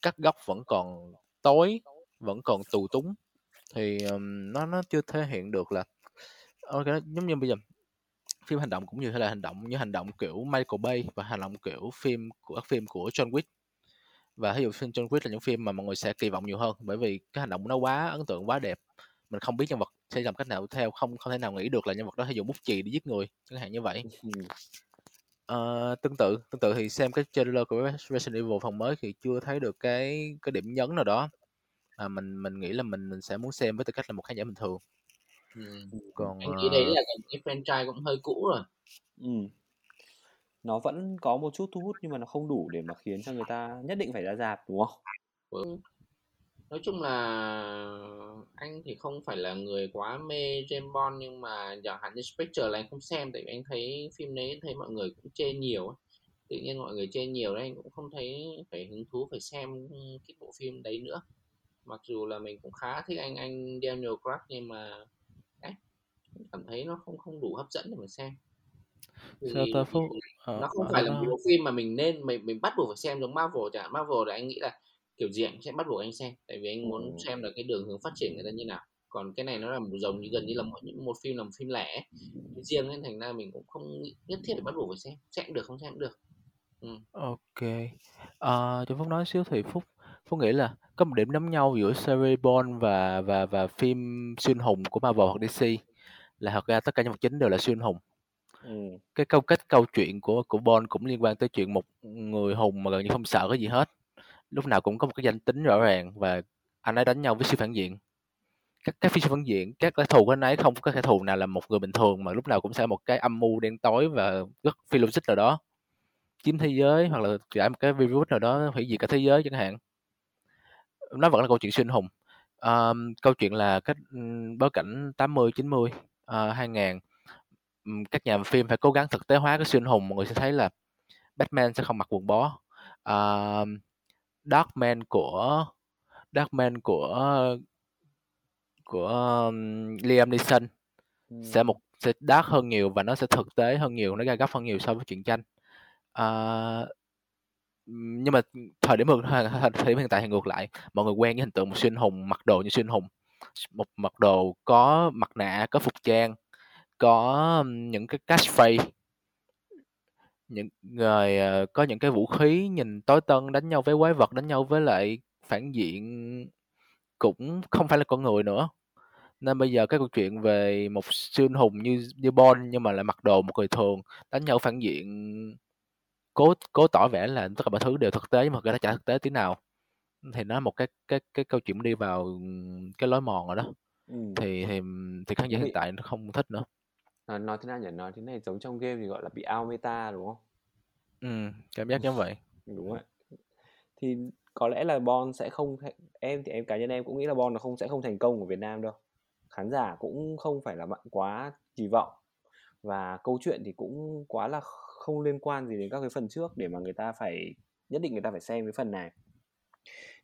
cắt góc vẫn còn tối vẫn còn tù túng. Thì um, nó nó chưa thể hiện được là ok giống như bây giờ phim hành động cũng như thế là hành động như hành động kiểu Michael Bay và hành động kiểu phim của các phim của John Wick. Và ví dụ phim John Wick là những phim mà mọi người sẽ kỳ vọng nhiều hơn bởi vì cái hành động nó quá ấn tượng quá đẹp. Mình không biết nhân vật sẽ làm cách nào theo không không thể nào nghĩ được là nhân vật đó hay dùng bút chì để giết người chẳng hạn như vậy. Ờ, tương tự tương tự thì xem cái trailer của Resident Evil phần mới thì chưa thấy được cái cái điểm nhấn nào đó mà mình mình nghĩ là mình mình sẽ muốn xem với tư cách là một khán giả bình thường ừ. còn anh nghĩ đấy ờ, là cái franchise cũng hơi cũ rồi Ừ. Nó vẫn có một chút thu hút nhưng mà nó không đủ để mà khiến cho người ta nhất định phải ra rạp đúng không? Ừ. nói chung là anh thì không phải là người quá mê James Bond nhưng mà chẳng hạn như Spectre là anh không xem tại vì anh thấy phim đấy thấy mọi người cũng chê nhiều ấy. tự nhiên mọi người chê nhiều đấy anh cũng không thấy phải hứng thú phải xem cái bộ phim đấy nữa mặc dù là mình cũng khá thích anh anh Daniel Craig nhưng mà cảm thấy nó không không đủ hấp dẫn để mà xem. Sao Thì ta Phúc? Ờ, nó không ở phải là một bộ phim mà mình nên mình mình bắt buộc phải xem giống Marvel chẳng. Marvel thì anh nghĩ là kiểu gì anh sẽ bắt buộc anh xem, tại vì anh muốn Ừm. xem là cái đường hướng phát triển người ta như nào. Còn cái này nó là một giống như gần như là một một phim là một phim lẻ ấy, riêng ấy, thành ra mình cũng không nhất thiết phải bắt buộc phải xem, xem được, không xem được. Ừm. Ô Ờ, cho Phúc nói xíu thì Phúc Phúc nghĩ là có một điểm giống nhau giữa series Bond và và và phim siêu anh hùng của Marvel hoặc DC là thật ra tất cả nhân vật chính đều là siêu anh hùng. Ừm. Cái câu kết câu chuyện của của Bond cũng liên quan tới chuyện một người hùng mà gần như không sợ cái gì hết. Lúc nào cũng có một cái danh tính rõ ràng và anh ấy đánh nhau với siêu phản diện. Các các phi siêu phản diện, các kẻ thù của anh ấy không có kẻ thù nào là một người bình thường mà lúc nào cũng sẽ một cái âm mưu đen tối và rất phi logic nào đó. Chiếm thế giới hoặc là giải một cái virus nào đó hủy diệt cả thế giới chẳng hạn. Nó vẫn là câu chuyện siêu anh hùng. Um, câu chuyện là cách bối cảnh 80 90 uh, 2000 các nhà phim phải cố gắng thực tế hóa cái siêu anh hùng mọi người sẽ thấy là Batman sẽ không mặc quần bó. Uh, Darkman của Darkman của của um, Liam Neeson Ừm. sẽ một sẽ dark hơn nhiều và nó sẽ thực tế hơn nhiều nó gai góc hơn nhiều so với truyện tranh Ờ, nhưng mà thời điểm thời, thời điểm hiện tại thì ngược lại mọi người quen với hình tượng một siêu anh hùng mặc đồ như siêu anh hùng một mặc đồ có mặt nạ có phục trang có những cái catchphrase những người uh, có những cái vũ khí nhìn tối tân đánh nhau với quái vật đánh nhau với lại phản diện cũng không phải là con người nữa. Nên bây giờ cái câu chuyện về một siêu anh hùng như như Bond nhưng mà lại mặc đồ một người thường đánh nhau phản diện cố cố tỏ vẻ là tất cả mọi thứ đều thực tế nhưng mà cái chả thực tế tí nào. Thì nó một cái cái cái câu chuyện đi vào cái lối mòn rồi đó. Ừm. thì thì thì khán giả hiện tại nó không thích nữa à, nói thế nào nhỉ? Nói thế này giống trong game thì gọi là bị out meta đúng không? ừ, cảm giác như vậy Đúng rồi. Thì có lẽ là Bond sẽ không em thì em cá nhân em cũng nghĩ là Bond nó không sẽ không thành công ở Việt Nam đâu. Khán giả cũng không phải là bạn quá kỳ vọng và câu chuyện thì cũng quá là không liên quan gì đến các cái phần trước để mà người ta phải nhất định người ta phải xem cái phần này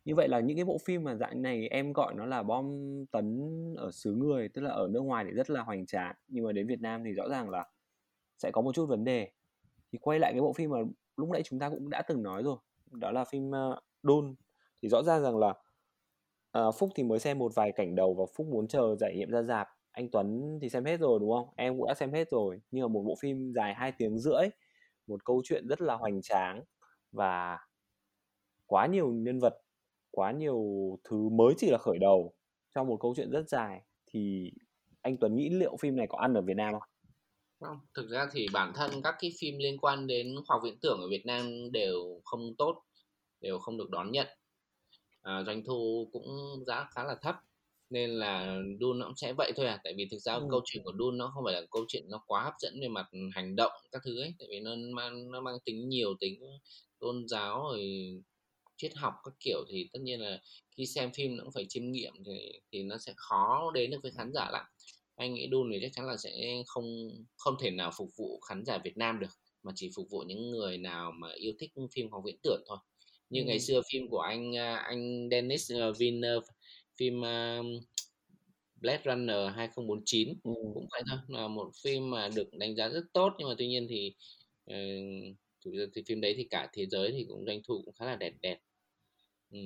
như vậy là những cái bộ phim mà dạng này em gọi nó là bom tấn ở xứ người tức là ở nước ngoài thì rất là hoành tráng nhưng mà đến Việt Nam thì rõ ràng là sẽ có một chút vấn đề. Thì quay lại cái bộ phim mà lúc nãy chúng ta cũng đã từng nói rồi đó là phim uh, thì rõ ràng rằng là uh, Phúc thì mới xem một vài cảnh đầu và Phúc muốn chờ giải nghiệm ra dạp anh Tuấn thì xem hết rồi đúng không? Em cũng đã xem hết rồi nhưng mà một bộ phim dài hai tiếng rưỡi một câu chuyện rất là hoành tráng và quá nhiều nhân vật quá nhiều thứ mới chỉ là khởi đầu trong một câu chuyện rất dài thì anh Tuấn nghĩ liệu phim này có ăn ở Việt Nam không? Không, thực ra thì bản thân các cái phim liên quan đến khoa học viễn tưởng ở Việt Nam đều không tốt, đều không được đón nhận. À, doanh thu cũng giá khá là thấp nên là Dune nó cũng sẽ vậy thôi à tại vì thực ra ừ. câu chuyện của Dune nó không phải là câu chuyện nó quá hấp dẫn về mặt hành động các thứ ấy tại vì nó mang nó mang tính nhiều tính tôn giáo rồi triết học các kiểu thì tất nhiên là khi xem phim nó cũng phải chiêm nghiệm thì thì nó sẽ khó đến được với khán giả lắm anh nghĩ Dune thì chắc chắn là sẽ không không thể nào phục vụ khán giả Việt Nam được mà chỉ phục vụ những người nào mà yêu thích phim học viễn tưởng thôi như ừ. ngày xưa phim của anh à, anh Dennis Villeneuve phim uh, Blade Runner 2049 ừ. cũng vậy thôi là một phim mà được đánh giá rất tốt nhưng mà tuy nhiên thì uh, thì phim đấy thì cả thế giới thì cũng doanh thu cũng khá là đẹp đẹp ừ.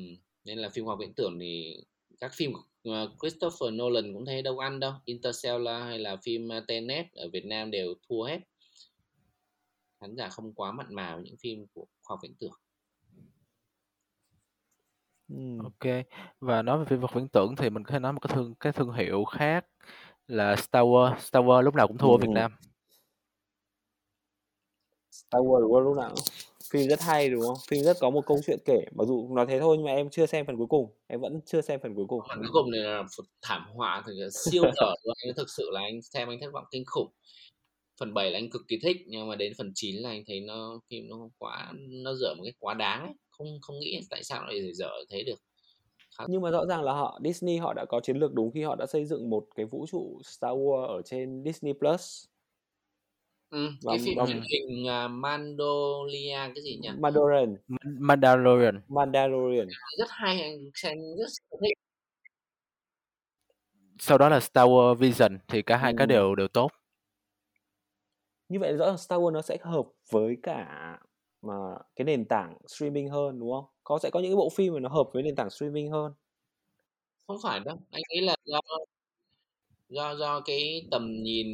nên là phim khoa học viễn tưởng thì các phim của Christopher Nolan cũng thấy đâu ăn đâu Interstellar hay là phim Tenet ở Việt Nam đều thua hết khán giả không quá mặn mà với những phim của khoa học viễn tưởng Ừm. OK. Và nói về phim vật viễn tưởng thì mình có thể nói một cái thương cái thương hiệu khác là Star Wars. Star Wars lúc nào cũng thua ở Việt Nam. Star Wars đúng không? Lúc nào phim rất hay đúng không? Phim rất có một câu chuyện kể. Mặc dù nói thế thôi nhưng mà em chưa xem phần cuối cùng. Em vẫn chưa xem phần cuối cùng. Phần cuối cùng này là một thảm họa thực siêu dở luôn. Anh thực sự là anh xem anh thất vọng kinh khủng. Phần 7 là anh cực kỳ thích nhưng mà đến phần 9 là anh thấy nó phim nó quá nó dở một cái quá đáng ấy. Không không nghĩ tại sao lại dở thế được nhưng mà rõ ràng là họ Disney họ đã có chiến lược đúng khi họ đã xây dựng một cái vũ trụ Star Wars ở trên Disney Plus. Ừ, và, cái phim truyền hình uh, Mandolia cái gì nhỉ? Mandalorian. Mandalorian. Mandalorian. Rất hay anh xem rất thích. sau đó là Star Wars Vision thì cả hai cái Ừm. đều đều tốt. Như vậy rõ ràng Star Wars nó sẽ hợp với cả mà cái nền tảng streaming hơn, đúng không? Có sẽ có những cái bộ phim mà nó hợp với nền tảng streaming hơn. Không phải đâu, anh nghĩ là do do do cái tầm nhìn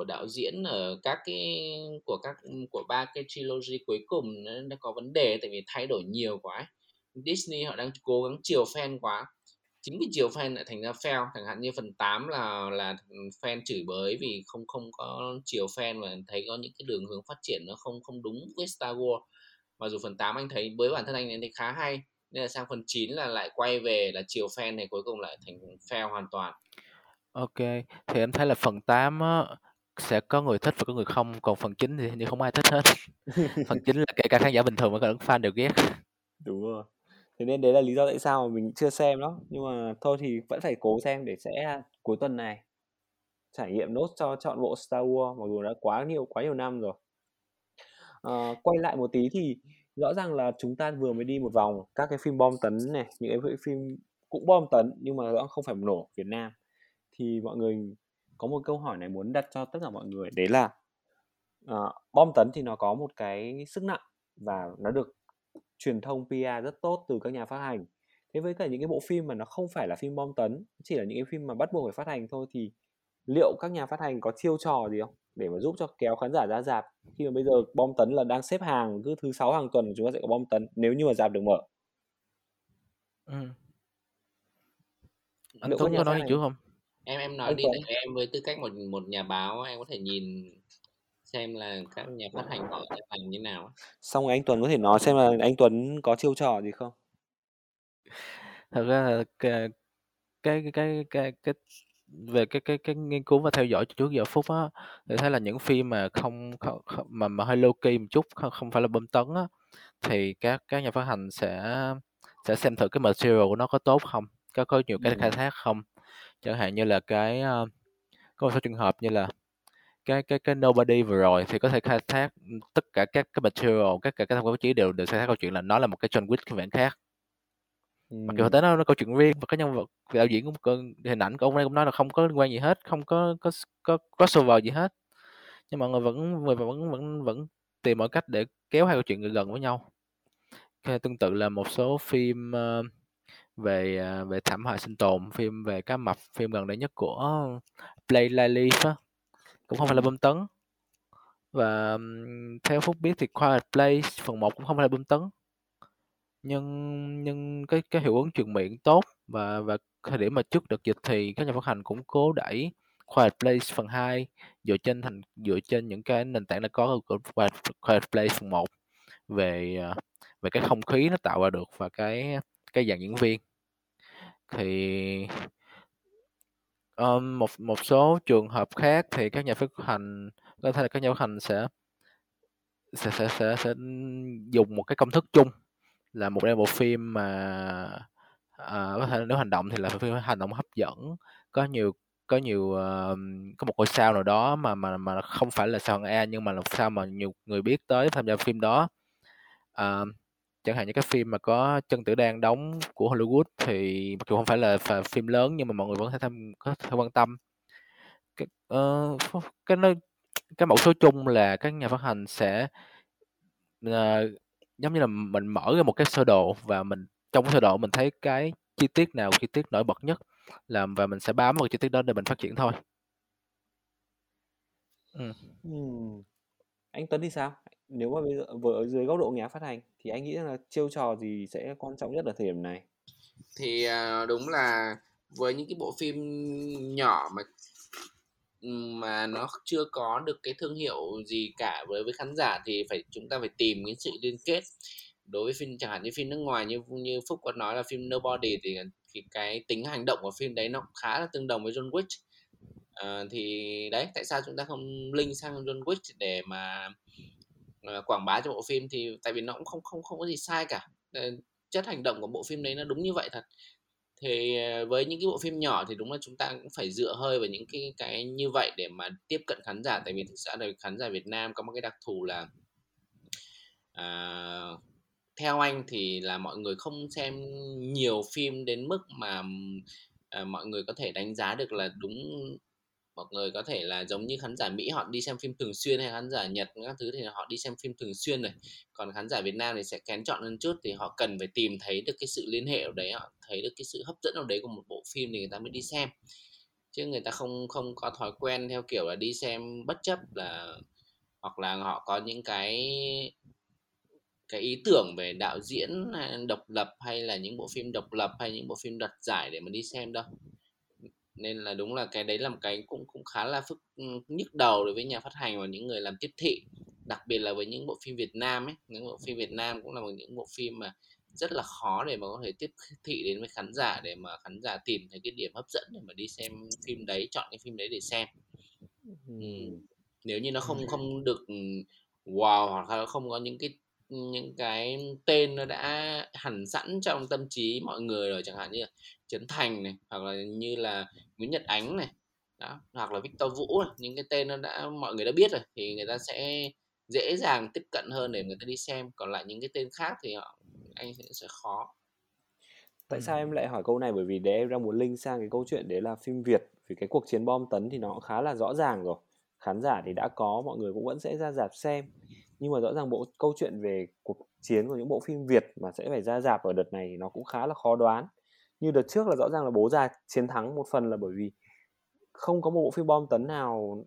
của đạo diễn ở các cái của các của ba cái trilogy cuối cùng nó, nó có vấn đề tại vì thay đổi nhiều quá. Disney họ đang cố gắng chiều fan quá. Chính vì chiều fan lại thành ra fail chẳng hạn như phần 8 là là fan chửi bới vì không không có chiều fan và thấy có những cái đường hướng phát triển nó không không đúng với Star Wars. Mặc dù phần 8 anh thấy với bản thân anh thấy khá hay nên là sang phần 9 là lại quay về là chiều fan này cuối cùng lại thành fail hoàn toàn. Ok, thì em thấy là phần 8 á, sẽ có người thích và có người không, còn phần 9 thì hình như không ai thích hết. Phần 9 là kể cả khán giả bình thường và cả fan đều ghét. Đúng rồi. Thế nên đấy là lý do tại sao mà mình chưa xem đó. Nhưng mà thôi thì vẫn phải cố xem để sẽ cuối tuần này trải nghiệm nốt cho chọn bộ Star Wars mặc dù đã quá nhiều quá nhiều năm rồi. Ờ, quay lại một tí thì rõ ràng là chúng ta vừa mới đi một vòng các cái phim bom tấn này, những cái phim cũng bom tấn nhưng mà rõ không phải nổ Việt Nam. Thì mọi người có một câu hỏi này muốn đặt cho tất cả mọi người đấy là uh, bom tấn thì nó có một cái sức nặng và nó được truyền thông PR rất tốt từ các nhà phát hành. Thế với cả những cái bộ phim mà nó không phải là phim bom tấn, chỉ là những cái phim mà bắt buộc phải phát hành thôi thì liệu các nhà phát hành có chiêu trò gì không để mà giúp cho kéo khán giả ra dạp khi mà bây giờ bom tấn là đang xếp hàng cứ thứ sáu hàng tuần chúng ta sẽ có bom tấn nếu như mà dạp được mở. Ừ. Anh Tuấn có nói gì chứ không? Em em nói đi tại em với tư cách một một nhà báo em có thể nhìn xem là các nhà phát hành họ sẽ thành như nào xong anh Tuấn có thể nói xem là anh Tuấn có chiêu trò gì không? Thật ra là cái cái cái cái, cái về cái cái cái nghiên cứu và theo dõi trước giờ phút á thì thấy là những phim mà không, không, không mà mà hơi low key một chút không, không phải là bơm tấn á thì các các nhà phát hành sẽ sẽ xem thử cái material của nó có tốt không có có nhiều cái khai thác không chẳng hạn như là cái uh, có một số trường hợp như là cái cái cái nobody vừa rồi thì có thể khai thác tất cả các cái material các cả các thông báo chí đều đều khai thác câu chuyện là nó là một cái John Wick phiên bản khác. Mặc dù tới nó là câu chuyện riêng và cái nhân vật đạo diễn cũng hình ảnh của ông ấy cũng nói là không có liên quan gì hết không có có có crossover gì hết. Nhưng mọi người vẫn người vẫn vẫn vẫn tìm mọi cách để kéo hai câu chuyện gần với nhau. Tương tự là một số phim uh, về à, về thảm họa sinh tồn phim về cá mập phim gần đây nhất của Play Life á cũng không phải là bơm tấn. Và theo phúc biết thì Quiet Place phần 1 cũng không phải là bơm tấn. Nhưng nhưng cái cái hiệu ứng truyền miệng tốt và và thời điểm mà trước đợt dịch thì các nhà phát hành cũng cố đẩy Quiet Place phần 2 dựa trên thành dựa trên những cái nền tảng đã có của Quiet, Quiet Place phần 1 về à, về cái không khí nó tạo ra được và cái cái dàn diễn viên thì um, một một số trường hợp khác thì các nhà phát hành có thể là các nhà phát hành sẽ sẽ sẽ sẽ, sẽ dùng một cái công thức chung là một đây bộ phim mà à, có thể nếu hành động thì là phim hành động hấp dẫn. Có nhiều có nhiều uh, có một ngôi sao nào đó mà mà mà không phải là sao hạng A nhưng mà là sao mà nhiều người biết tới tham gia phim đó. Uh, chẳng hạn như cái phim mà có chân tử đan đóng của Hollywood thì mặc dù không phải là phim lớn nhưng mà mọi người vẫn thể tham có thể quan tâm cái uh, cái nơi cái mẫu số chung là các nhà phát hành sẽ uh, giống như là mình mở ra một cái sơ đồ và mình trong cái sơ đồ mình thấy cái chi tiết nào chi tiết nổi bật nhất làm và mình sẽ bám vào chi tiết đó để mình phát triển thôi. Ừ. Ừ. Anh Tuấn thì sao? Nếu mà bây giờ vừa ở dưới góc độ nhà phát hành thì anh nghĩ là chiêu trò gì sẽ quan trọng nhất ở thời điểm này? Thì à, đúng là với những cái bộ phim nhỏ mà mà nó chưa có được cái thương hiệu gì cả với với khán giả thì phải chúng ta phải tìm những sự liên kết đối với phim chẳng hạn như phim nước ngoài như như phúc có nói là phim Nobody thì, à, thì cái tính hành động của phim đấy nó khá là tương đồng với John Wick à, thì đấy tại sao chúng ta không link sang John Wick để mà Ờ, quảng bá cho bộ phim thì tại vì nó cũng không không không có gì sai cả. Ờ, chất hành động của bộ phim đấy nó đúng như vậy thật. Thì ờ, với những cái bộ phim nhỏ thì đúng là chúng ta cũng phải dựa hơi vào những cái cái như vậy để mà tiếp cận khán giả. Tại vì thực ra đời khán giả Việt Nam có một cái đặc thù là à, theo anh thì là mọi người không xem nhiều phim đến mức mà à, mọi người có thể đánh giá được là đúng mọi người có thể là giống như khán giả Mỹ, họ đi xem phim thường xuyên hay khán giả Nhật các thứ thì họ đi xem phim thường xuyên rồi còn khán giả Việt Nam thì sẽ kén chọn hơn chút thì họ cần phải tìm thấy được cái sự liên hệ ở đấy, họ thấy được cái sự hấp dẫn ở đấy của một bộ phim thì người ta mới đi xem. Chứ người ta không không có thói quen theo kiểu là đi xem bất chấp là, hoặc là họ có những cái cái ý tưởng về đạo diễn à, độc lập hay là những bộ phim độc lập hay những bộ phim đoạt giải để mà đi xem đâu nên là đúng là cái đấy là một cái cũng cũng khá là phức nhức đầu đối với nhà phát hành và những người làm tiếp thị đặc biệt là với những bộ phim Việt Nam ấy. Những bộ phim Việt Nam cũng là một những bộ phim mà rất là khó để mà có thể tiếp thị đến với khán giả để mà khán giả tìm thấy cái điểm hấp dẫn để mà đi xem phim đấy chọn cái phim đấy để xem. Ừ. nếu như nó không không được wow hoặc là không có những cái những cái tên nó đã hẳn sẵn trong tâm trí mọi người rồi chẳng hạn như là Trấn Thành này hoặc là như là Nguyễn Nhật Ánh này đó hoặc là Victor Vũ này. những cái tên nó đã mọi người đã biết rồi thì người ta sẽ dễ dàng tiếp cận hơn để người ta đi xem. Còn lại những cái tên khác thì họ anh sẽ, sẽ khó. Tại sao em lại hỏi câu này? Bởi vì để em đang muốn link sang cái câu chuyện đấy là phim Việt vì cái cuộc chiến bom tấn thì nó cũng khá là rõ ràng rồi. Khán giả thì đã có mọi người cũng vẫn sẽ ra dạp xem. Nhưng mà rõ ràng bộ câu chuyện về cuộc chiến của những bộ phim Việt mà sẽ phải ra dạp ở đợt này thì nó cũng khá là khó đoán như đợt trước là rõ ràng là bố già chiến thắng một phần là bởi vì không có một bộ phim bom tấn nào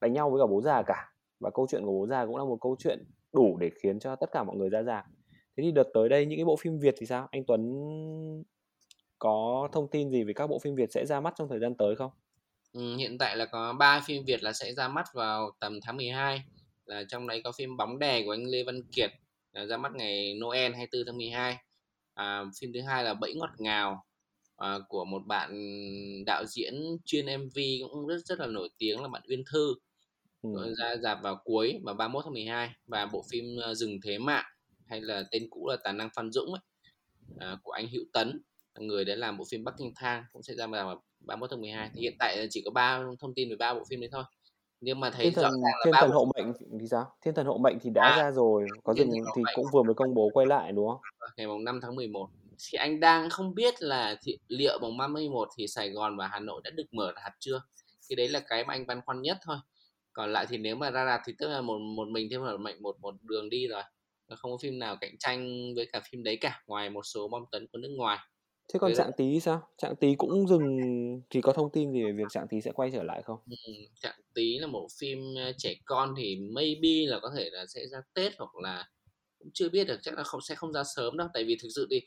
đánh nhau với cả bố già cả. Và câu chuyện của bố già cũng là một câu chuyện đủ để khiến cho tất cả mọi người ra rạp. Thế thì đợt tới đây những cái bộ phim Việt thì sao? Anh Tuấn có thông tin gì về các bộ phim Việt sẽ ra mắt trong thời gian tới không? Ừ, hiện tại là có ba phim Việt là sẽ ra mắt vào tầm tháng 12 là trong đấy có phim bóng đè của anh Lê Văn Kiệt ra mắt ngày Noel 24 tháng 12 à, phim thứ hai là bẫy ngọt ngào. À, của một bạn đạo diễn chuyên MV cũng rất rất là nổi tiếng là bạn Uyên Thư. Ừ. ra dạp vào cuối vào 31 tháng 12 và bộ phim uh, rừng thế mạng hay là tên cũ là tài năng Phan Dũng ấy, à, của anh Hữu Tấn người đã làm bộ phim Bắc Kinh Thang cũng sẽ ra vào 31 tháng 12 thì hiện tại chỉ có ba thông tin về ba bộ phim đấy thôi nhưng mà thấy thiên thần, thiên thần hộ mệnh thì sao? Thiên thần hộ mệnh thì đã à, ra rồi có dừng thì cũng vừa mới công bố quay lại đúng không? Ngày mùng 5 tháng 11 thì anh đang không biết là thì, liệu mùng 31 thì Sài Gòn và Hà Nội đã được mở rạp chưa? Cái đấy là cái mà anh băn khoăn nhất thôi. Còn lại thì nếu mà ra rạp thì tức là một một mình thần hộ mệnh một một đường đi rồi. Không có phim nào cạnh tranh với cả phim đấy cả ngoài một số bom tấn của nước ngoài Thế còn Trạng Tí sao? Trạng Tí cũng dừng thì có thông tin gì về việc Trạng Tí sẽ quay trở lại không? Trạng Tí là một phim trẻ con thì maybe là có thể là sẽ ra Tết hoặc là cũng chưa biết được chắc là không sẽ không ra sớm đâu tại vì thực sự thì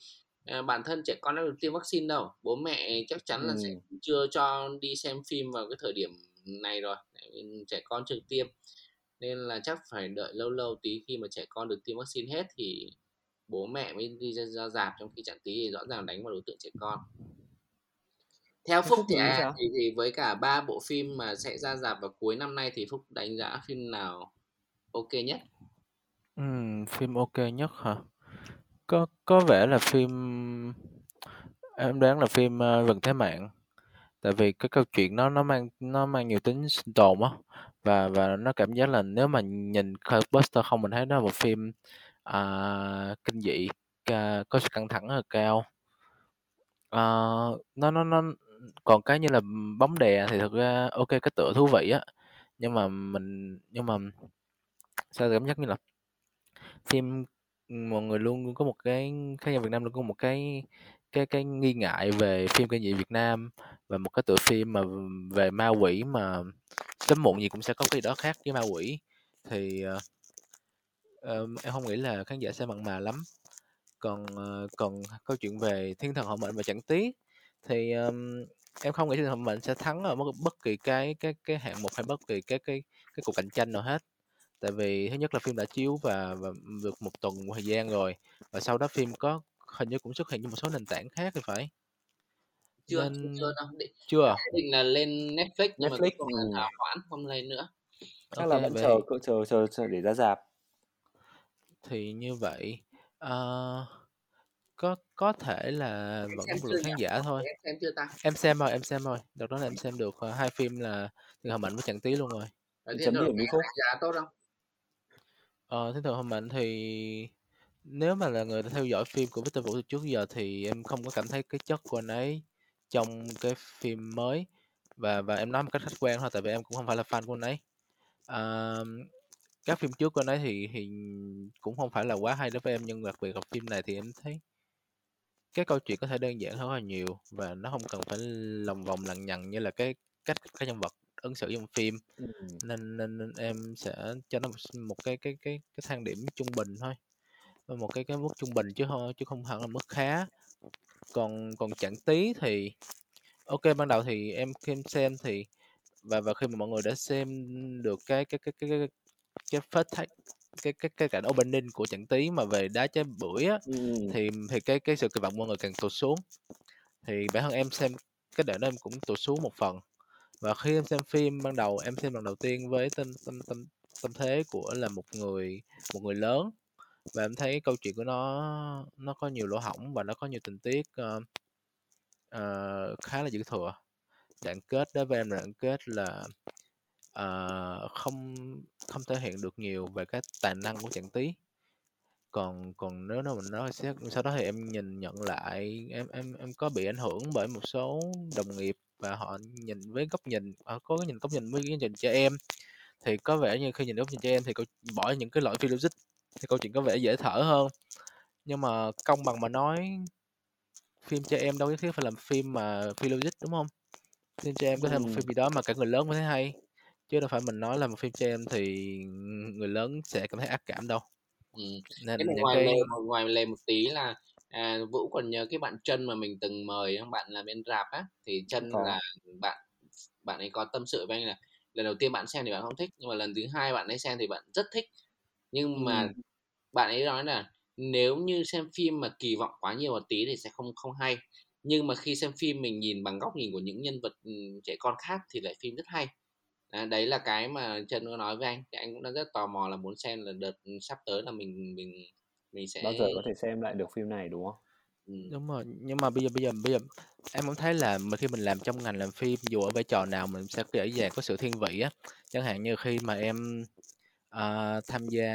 à, bản thân trẻ con đã được tiêm vaccine đâu bố mẹ chắc chắn là sẽ chưa cho đi xem phim vào cái thời điểm này rồi trẻ con chưa tiêm nên là chắc phải đợi lâu lâu tí khi mà trẻ con được tiêm vaccine hết thì bố mẹ mới đi ra, ra dạp trong khi chặn tí thì rõ ràng đánh vào đối tượng trẻ con. Theo phúc thì, à, thì thì với cả ba bộ phim mà sẽ ra dạp vào cuối năm nay thì phúc đánh giá phim nào ok nhất? Ừ, phim ok nhất hả? Có có vẻ là phim em đoán là phim uh, rừng thế mạng. Tại vì cái câu chuyện nó nó mang nó mang nhiều tính sinh tồn á. Và và nó cảm giác là nếu mà nhìn poster không mình thấy nó là một phim à, kinh dị ca, có sự căng thẳng rất là cao. À, nó nó nó còn cái như là bóng đè thì thực ra ok cái tựa thú vị á nhưng mà mình nhưng mà sao cảm giác như là phim mọi người luôn có một cái khán giả Việt Nam luôn có một cái cái cái nghi ngại về phim kinh dị Việt Nam và một cái tựa phim mà về ma quỷ mà sớm muộn gì cũng sẽ có cái đó khác với ma quỷ. Thì ờ, uh, Ờm, em không nghĩ là khán giả sẽ mặn mà lắm. Còn, ờ, còn câu chuyện về Thiên Thần Họ Mệnh và Chặn Tí thì, ờm, em không nghĩ Thiên Thần Họ Mệnh sẽ thắng ở bất bất kỳ cái cái cái hạng mục hay bất kỳ cái cái cái cuộc cạnh tranh nào hết. Tại vì thứ nhất là phim đã chiếu và và được một tuần thời gian rồi, và sau đó phim có hình như cũng xuất hiện trên một số nền tảng khác thì phải. Chưa, chưa, Nên chưa đâu, định chưa định là lên Netflix nhưng mà cuối cùng là hoãn không lên nữa. Chắc là vẫn chờ chờ chờ chờ để ra rạp. Thì như vậy, ờ, có có thể là vẫn có một lượng khán giả thôi. Em xem chưa ta? Em xem rồi, em xem rồi. Đợt đó là em xem được, ờ, hai phim là Thiên Thần Mệnh với Chàng Tí luôn rồi. Vậy Chấm điểm đi Phúc. giá tốt không? Ờ, Thiên Thần Họ Mệnh thì nếu mà là người đã theo dõi phim của Victor Vũ từ trước giờ thì em không có cảm thấy cái chất của anh ấy trong cái phim mới và và em nói một cách khách quan thôi tại vì em cũng không phải là fan của anh ấy à, các phim trước của ấy thì thì cũng không phải là quá hay đối với em nhưng đặc biệt là phim này thì em thấy cái câu chuyện có thể đơn giản hơn là nhiều và nó không cần phải lòng vòng lằng nhằng như là cái cách các nhân vật ứng xử trong phim. Ừm. nên, nên nên em sẽ cho nó một, một cái cái cái cái thang điểm trung bình thôi. Một cái cái mức trung bình chứ thôi chứ không hẳn là mức khá. Còn còn chẳng tí thì ok ban đầu thì em khi em xem thì và và khi mà mọi người đã xem được cái cái cái cái cái cái first take cái cái cái cảnh opening của trận tí mà về đá trái bưởi á Ừm. thì thì cái cái sự kỳ vọng mọi người càng tụt xuống. Thì bản thân em xem cái đoạn đó em cũng tụt xuống một phần. Và khi em xem phim ban đầu em xem lần đầu tiên với tâm tâm tâm tâm thế của là một người một người lớn. Và em thấy câu chuyện của nó nó có nhiều lỗ hổng và nó có nhiều tình tiết uh, uh, khá là dữ thừa. Đoạn kết đối với em là đoạn kết là uh, không không thể hiện được nhiều về cái tài năng của chàng tí còn còn nếu nó mình nói xét sau đó thì em nhìn nhận lại em em em có bị ảnh hưởng bởi một số đồng nghiệp và họ nhìn với góc nhìn họ có cái nhìn góc nhìn với cái nhìn cho em. Thì có vẻ như khi nhìn góc nhìn cho em thì bỏ những cái lỗi phi logic thì câu chuyện có vẻ dễ thở hơn. Nhưng mà công bằng mà nói phim cho em đâu nhất thiết phải làm phim mà phi logic đúng không? Phim cho em có thể một phim gì đó mà cả người lớn có thể hay chứ đâu phải mình nói là một phim cho em thì người lớn sẽ cảm thấy ác cảm đâu ừ. nên cái ngoài cái... lề ngoài lề một tí là à, vũ còn nhớ cái bạn chân mà mình từng mời bạn làm bên rạp á thì chân có. là bạn bạn ấy có tâm sự với anh là lần đầu tiên bạn xem thì bạn không thích nhưng mà lần thứ hai bạn ấy xem thì bạn rất thích nhưng ừ. mà bạn ấy nói là nếu như xem phim mà kỳ vọng quá nhiều một tí thì sẽ không không hay nhưng mà khi xem phim mình nhìn bằng góc nhìn của những nhân vật ừ, trẻ con khác thì lại phim rất hay à, đấy là cái mà trần có nói với anh thì anh cũng đã rất tò mò là muốn xem là đợt sắp tới là mình mình mình sẽ bao giờ có thể xem lại được phim này đúng không? Ừ. đúng rồi nhưng mà bây giờ bây giờ bây giờ em cũng thấy là mà khi mình làm trong ngành làm phim dù ở vai trò nào mình sẽ dễ dàng có sự thiên vị á. Chẳng hạn như khi mà em uh, tham gia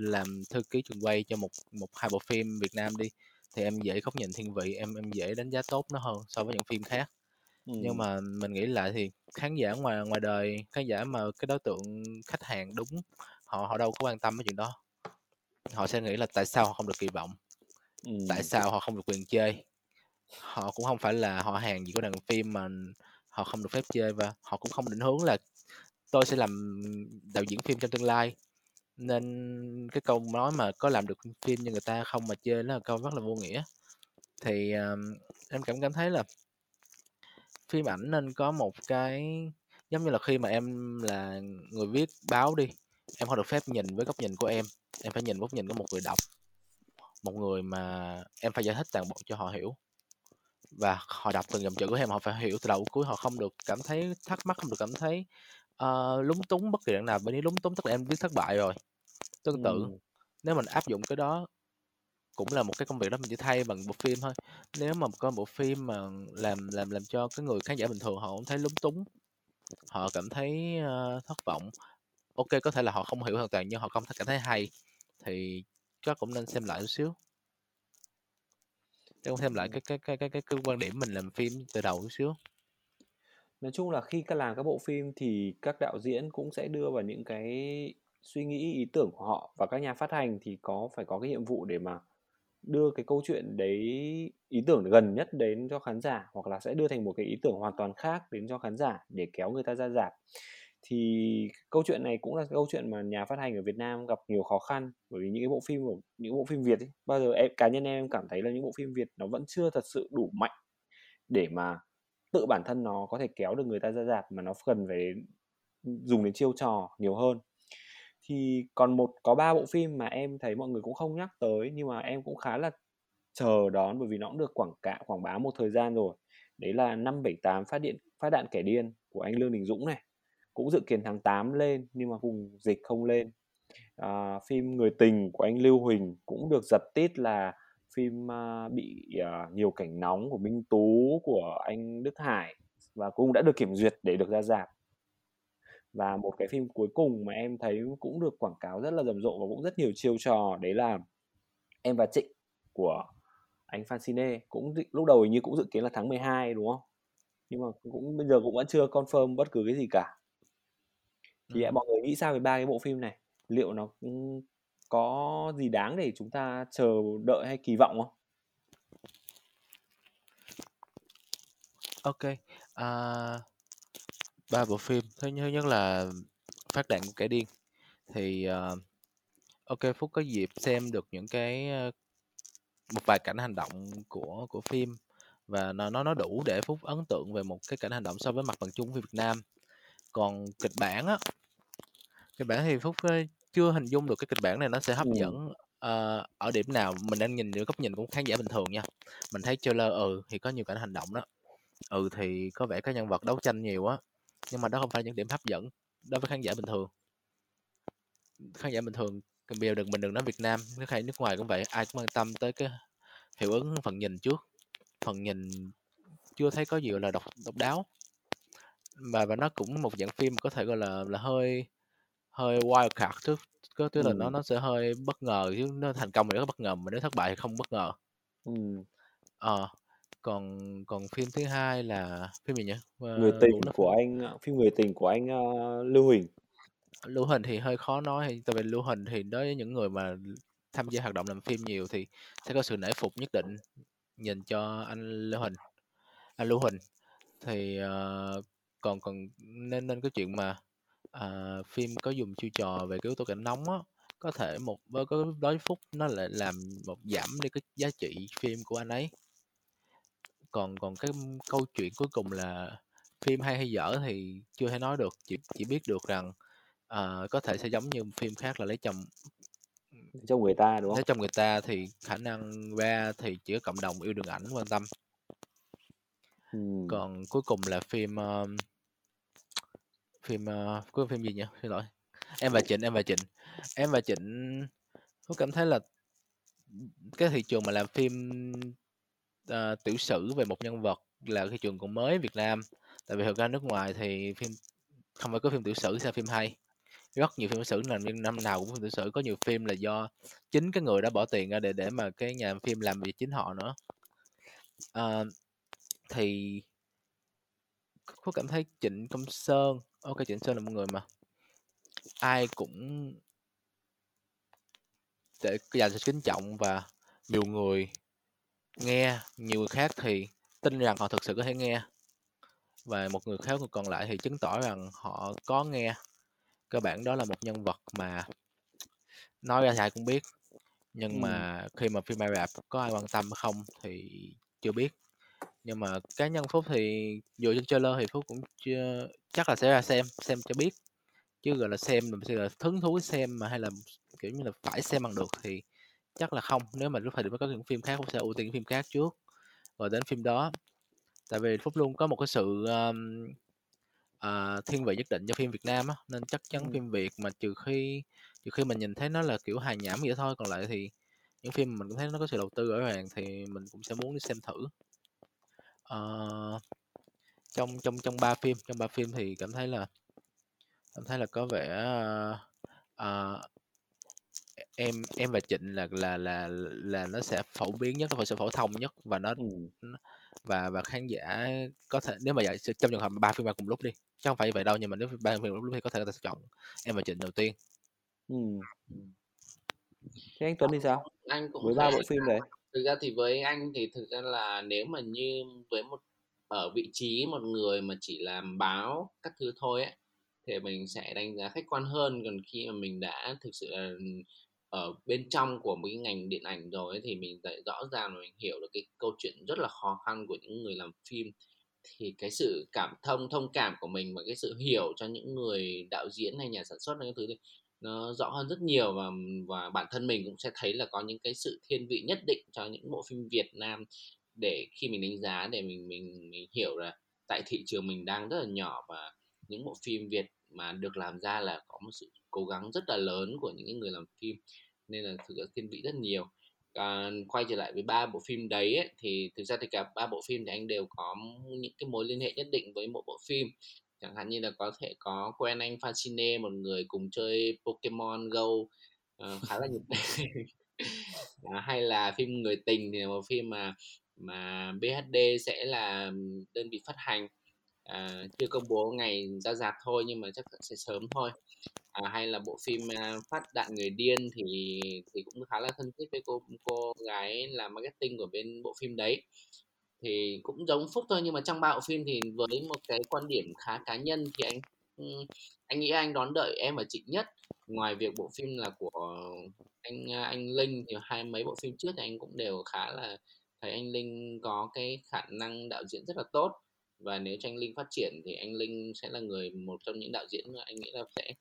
làm thư ký trường quay cho một một hai bộ phim Việt Nam đi thì em dễ góc nhìn thiên vị em em dễ đánh giá tốt nó hơn so với những phim khác nhưng mà mình nghĩ lại thì khán giả ngoài ngoài đời khán giả mà cái đối tượng khách hàng đúng họ họ đâu có quan tâm cái chuyện đó. Họ sẽ nghĩ là tại sao họ không được kỳ vọng tại sao họ không được quyền chơi? Họ cũng không phải là họ hàng gì của đoàn phim mà họ không được phép chơi và họ cũng không định hướng là tôi sẽ làm đạo diễn phim trong tương lai. Nên cái câu nói mà có làm được phim như người ta không mà chơi nó là câu rất là vô nghĩa. Thì uh, em cảm cảm thấy là phim ảnh nên có một cái giống như là khi mà em là người viết báo đi em không được phép nhìn với góc nhìn của em em phải nhìn góc nhìn của một người đọc một người mà em phải giải thích toàn bộ cho họ hiểu. Và họ đọc từng dòng chữ của em họ phải hiểu từ đầu cuối họ không được cảm thấy thắc mắc không được cảm thấy uh, lúng túng bất kỳ đoạn nào. Bởi nếu lúng túng tức là em viết thất bại rồi. Tương tự ừ. nếu mình áp dụng cái đó cũng là một cái công việc đó mình chỉ thay bằng bộ phim thôi. Nếu mà có bộ phim mà làm làm làm cho cái người khán giả bình thường họ cũng thấy lúng túng họ cảm thấy uh, thất vọng ok có thể là họ không hiểu hoàn toàn nhưng họ không cảm thấy hay thì chắc cũng nên xem lại một xíu. Để xem lại cái cái cái cái cái, cái quan điểm mình làm phim từ đầu một xíu. Nói chung là khi các làm các bộ phim thì các đạo diễn cũng sẽ đưa vào những cái suy nghĩ ý tưởng của họ và các nhà phát hành thì có phải có cái nhiệm vụ để mà đưa cái câu chuyện đấy ý tưởng gần nhất đến cho khán giả hoặc là sẽ đưa thành một cái ý tưởng hoàn toàn khác đến cho khán giả để kéo người ta ra rạp. Thì câu chuyện này cũng là câu chuyện mà nhà phát hành ở Việt Nam gặp nhiều khó khăn bởi vì những cái bộ phim của những bộ phim Việt ấy, bao giờ em cá nhân em cảm thấy là những bộ phim Việt nó vẫn chưa thật sự đủ mạnh để mà tự bản thân nó có thể kéo được người ta ra rạp mà nó cần phải dùng đến chiêu trò nhiều hơn thì còn một có ba bộ phim mà em thấy mọi người cũng không nhắc tới nhưng mà em cũng khá là chờ đón bởi vì nó cũng được quảng cáo quảng bá một thời gian rồi. Đấy là năm bảy tám phát điện phát đạn kẻ điên của anh Lương Đình Dũng này. Cũng dự kiến tháng 8 lên nhưng mà vùng dịch không lên. À, phim người tình của anh Lưu Huỳnh cũng được giật tít là phim uh, bị uh, nhiều cảnh nóng của Minh Tú của anh Đức Hải và cũng đã được kiểm duyệt để được ra rạp và một cái phim cuối cùng mà em thấy cũng được quảng cáo rất là rầm rộ và cũng rất nhiều chiêu trò đấy là em và Trịnh của anh phan Fancine cũng lúc đầu hình như cũng dự kiến là tháng 12 đúng không? Nhưng mà cũng bây giờ cũng vẫn chưa confirm bất cứ cái gì cả. Thì ừ. mọi người nghĩ sao về ba cái bộ phim này? Liệu nó ừ, có gì đáng để chúng ta chờ đợi hay kỳ vọng không? Ok uh, ba bộ phim, thứ nhất nhất là Phát Đạn Của Kẻ Điên. Thì, ờ, OK, Phúc có dịp xem được những cái, ơ, một vài cảnh hành động của của phim và nó nó nó đủ để Phúc ấn tượng về một cái cảnh hành động so với mặt bằng chung của Việt Nam. Còn kịch bản á, kịch bản thì Phúc, ơ, chưa hình dung được cái kịch bản này nó sẽ hấp Ừm. dẫn, ờ, ở điểm nào. Mình đang nhìn dưới góc nhìn của khán giả bình thường nha. Mình thấy trailer, ừ, thì có nhiều cảnh hành động đó, ừ, thì có vẻ các nhân vật đấu tranh nhiều á nhưng mà đó không phải những điểm hấp dẫn đối với khán giả bình thường. Khán giả bình thường bây giờ đừng mình đừng nói Việt Nam nước hay nước ngoài cũng vậy ai cũng quan tâm tới cái hiệu ứng phần nhìn trước. Phần nhìn chưa thấy có gì là độc độc đáo. Và và nó cũng một dạng phim có thể gọi là là hơi hơi wild card chứ. Có tức là nó nó sẽ hơi bất ngờ chứ. Nó thành công thì rất bất ngờ mà nếu thất bại thì không bất ngờ. Ừm. ờ còn còn phim thứ hai là phim gì nhỉ? Người tình của anh phim Người tình của anh uh, Lưu Huỳnh. Lưu hình thì hơi khó nói tại vì lưu hình thì đối với những người mà tham gia hoạt động làm phim nhiều thì sẽ có sự nể phục nhất định nhìn cho anh lưu hình anh lưu hình thì uh, còn còn nên nên cái chuyện mà uh, phim có dùng chiêu trò về cái yếu tố cảnh nóng á có thể một với cái đối phúc nó lại làm một giảm đi cái giá trị phim của anh ấy còn còn cái câu chuyện cuối cùng là phim hay hay dở thì chưa thể nói được chỉ chỉ biết được rằng uh, có thể sẽ giống như phim khác là lấy chồng trong người ta đúng không? Lấy chồng người ta thì khả năng ra thì chỉ có cộng đồng yêu đương ảnh quan tâm. Ừm. Còn cuối cùng là phim uh, phim uh, cuối phim gì nhỉ? Xin lỗi. Em và Trịnh, em và Trịnh. Em và Trịnh tôi cảm thấy là cái thị trường mà làm phim uh, tiểu sử về một nhân vật là cái trường còn mới Việt Nam. Tại vì thực ra nước ngoài thì phim không phải có phim tiểu sử sao phim hay? Rất nhiều phim tiểu sử là năm nào cũng phim tiểu sử. Có nhiều phim là do chính cái người đã bỏ tiền ra để để mà cái nhà phim làm việc chính họ nữa. À, thì có cảm thấy Trịnh Công Sơn ok Trịnh Sơn là một người mà ai cũng để dành sự kính trọng và nhiều người nghe nhiều người khác thì tin rằng họ thực sự có thể nghe. Và một người khác còn lại thì chứng tỏ rằng họ có nghe. Cơ bản đó là một nhân vật mà nói ra thì ai cũng biết. Nhưng ừ. mà khi mà phim Ai Rap có ai quan tâm không thì chưa biết. Nhưng mà cá nhân phúc thì dựa trên trailer thì phúc cũng chưa chắc là sẽ ra xem xem cho biết. Chứ gọi là xem là, là hứng thú xem mà hay là kiểu như là phải xem bằng được thì chắc là không nếu mà lúc thời điểm có những phim khác phúc sẽ ưu tiên phim khác trước rồi đến phim đó tại vì phúc luôn có một cái sự um, uh, thiên vị nhất định cho phim Việt Nam á nên chắc chắn ừ. phim Việt mà trừ khi trừ khi mình nhìn thấy nó là kiểu hài nhảm vậy thôi còn lại thì những phim mình cũng thấy nó có sự đầu tư rõ ràng thì mình cũng sẽ muốn đi xem thử uh, trong trong trong ba phim trong ba phim thì cảm thấy là cảm thấy là có vẻ uh, uh, em em và Trịnh là là là là nó sẽ phổ biến nhất nó sẽ phổ thông nhất và nó ừ. và và khán giả có thể nếu mà vậy trong trường hợp ba phim ba cùng lúc đi chứ không phải vậy đâu nhưng mà nếu ba phim cùng lúc thì có thể người ta sẽ chọn em và Trịnh đầu tiên. Ừ. thế anh Tuấn thì sao? Anh cũng với ba bộ phim đấy. Thực ra thì với anh thì thực ra là nếu mà như với một ở vị trí một người mà chỉ làm báo các thứ thôi ấy thì mình sẽ đánh giá khách quan hơn. Còn khi mà mình đã thực sự là ở bên trong của một cái ngành điện ảnh rồi ấy, thì mình thấy rõ ràng mình hiểu được cái câu chuyện rất là khó khăn của những người làm phim. Thì cái sự cảm thông thông cảm của mình và cái sự hiểu cho những người đạo diễn hay nhà sản xuất hay thứ này nó rõ hơn rất nhiều và và bản thân mình cũng sẽ thấy là có những cái sự thiên vị nhất định cho những bộ phim Việt Nam để khi mình đánh giá để mình mình mình hiểu là tại thị trường mình đang rất là nhỏ và những bộ phim Việt mà được làm ra là có một sự cố gắng rất là lớn của những người làm phim nên là thực sự thiên vị rất nhiều. À, quay trở lại với ba bộ phim đấy ấy, thì thực ra thì cả ba bộ phim thì anh đều có những cái mối liên hệ nhất định với một bộ phim. Chẳng hạn như là có thể có quen anh Fascine một người cùng chơi Pokemon Go uh, khá là nhiệt à, ờ, hay là phim người tình thì là một phim mà mà BHD sẽ là đơn vị phát hành à, chưa công bố ngày ra rạp thôi nhưng mà chắc sẽ sớm thôi. À, hay là bộ phim uh, phát đạn người điên thì thì cũng khá là thân thiết với cô cô gái làm marketing của bên bộ phim đấy. Thì cũng giống phúc thôi nhưng mà trong ba bộ phim thì với một cái quan điểm khá cá nhân thì anh anh nghĩ anh đón đợi em ở chị nhất. Ngoài việc bộ phim là của anh à, anh linh thì hai mấy bộ phim trước thì anh cũng đều khá là thấy anh linh có cái khả năng đạo diễn rất là tốt và nếu cho anh linh phát triển thì anh linh sẽ là người một trong những đạo diễn mà anh nghĩ là sẽ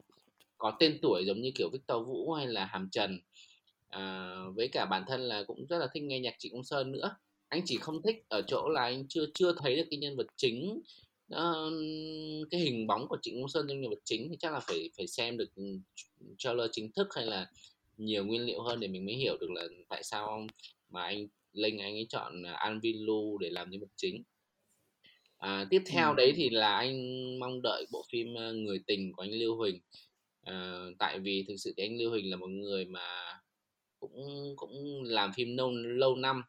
có tên tuổi giống như kiểu Victor Vũ hay là Hàm Trần. À, với cả bản thân là cũng rất là thích nghe nhạc Trịnh Công Sơn nữa. Anh chỉ không thích ở chỗ là anh chưa chưa thấy được cái nhân vật chính uh, cái hình bóng của Trịnh Công Sơn trong nhân vật chính thì chắc là phải phải xem được ừ, trailer chính thức hay là nhiều nguyên liệu hơn để mình mới hiểu được là tại sao mà anh Linh anh ấy chọn Alvin Lu để làm nhân vật chính à, tiếp theo ừ. đấy thì là anh mong đợi bộ phim người tình của anh Lưu Huỳnh. À, tại vì thực sự thì anh Lưu Huỳnh là một người mà cũng cũng làm phim lâu lâu năm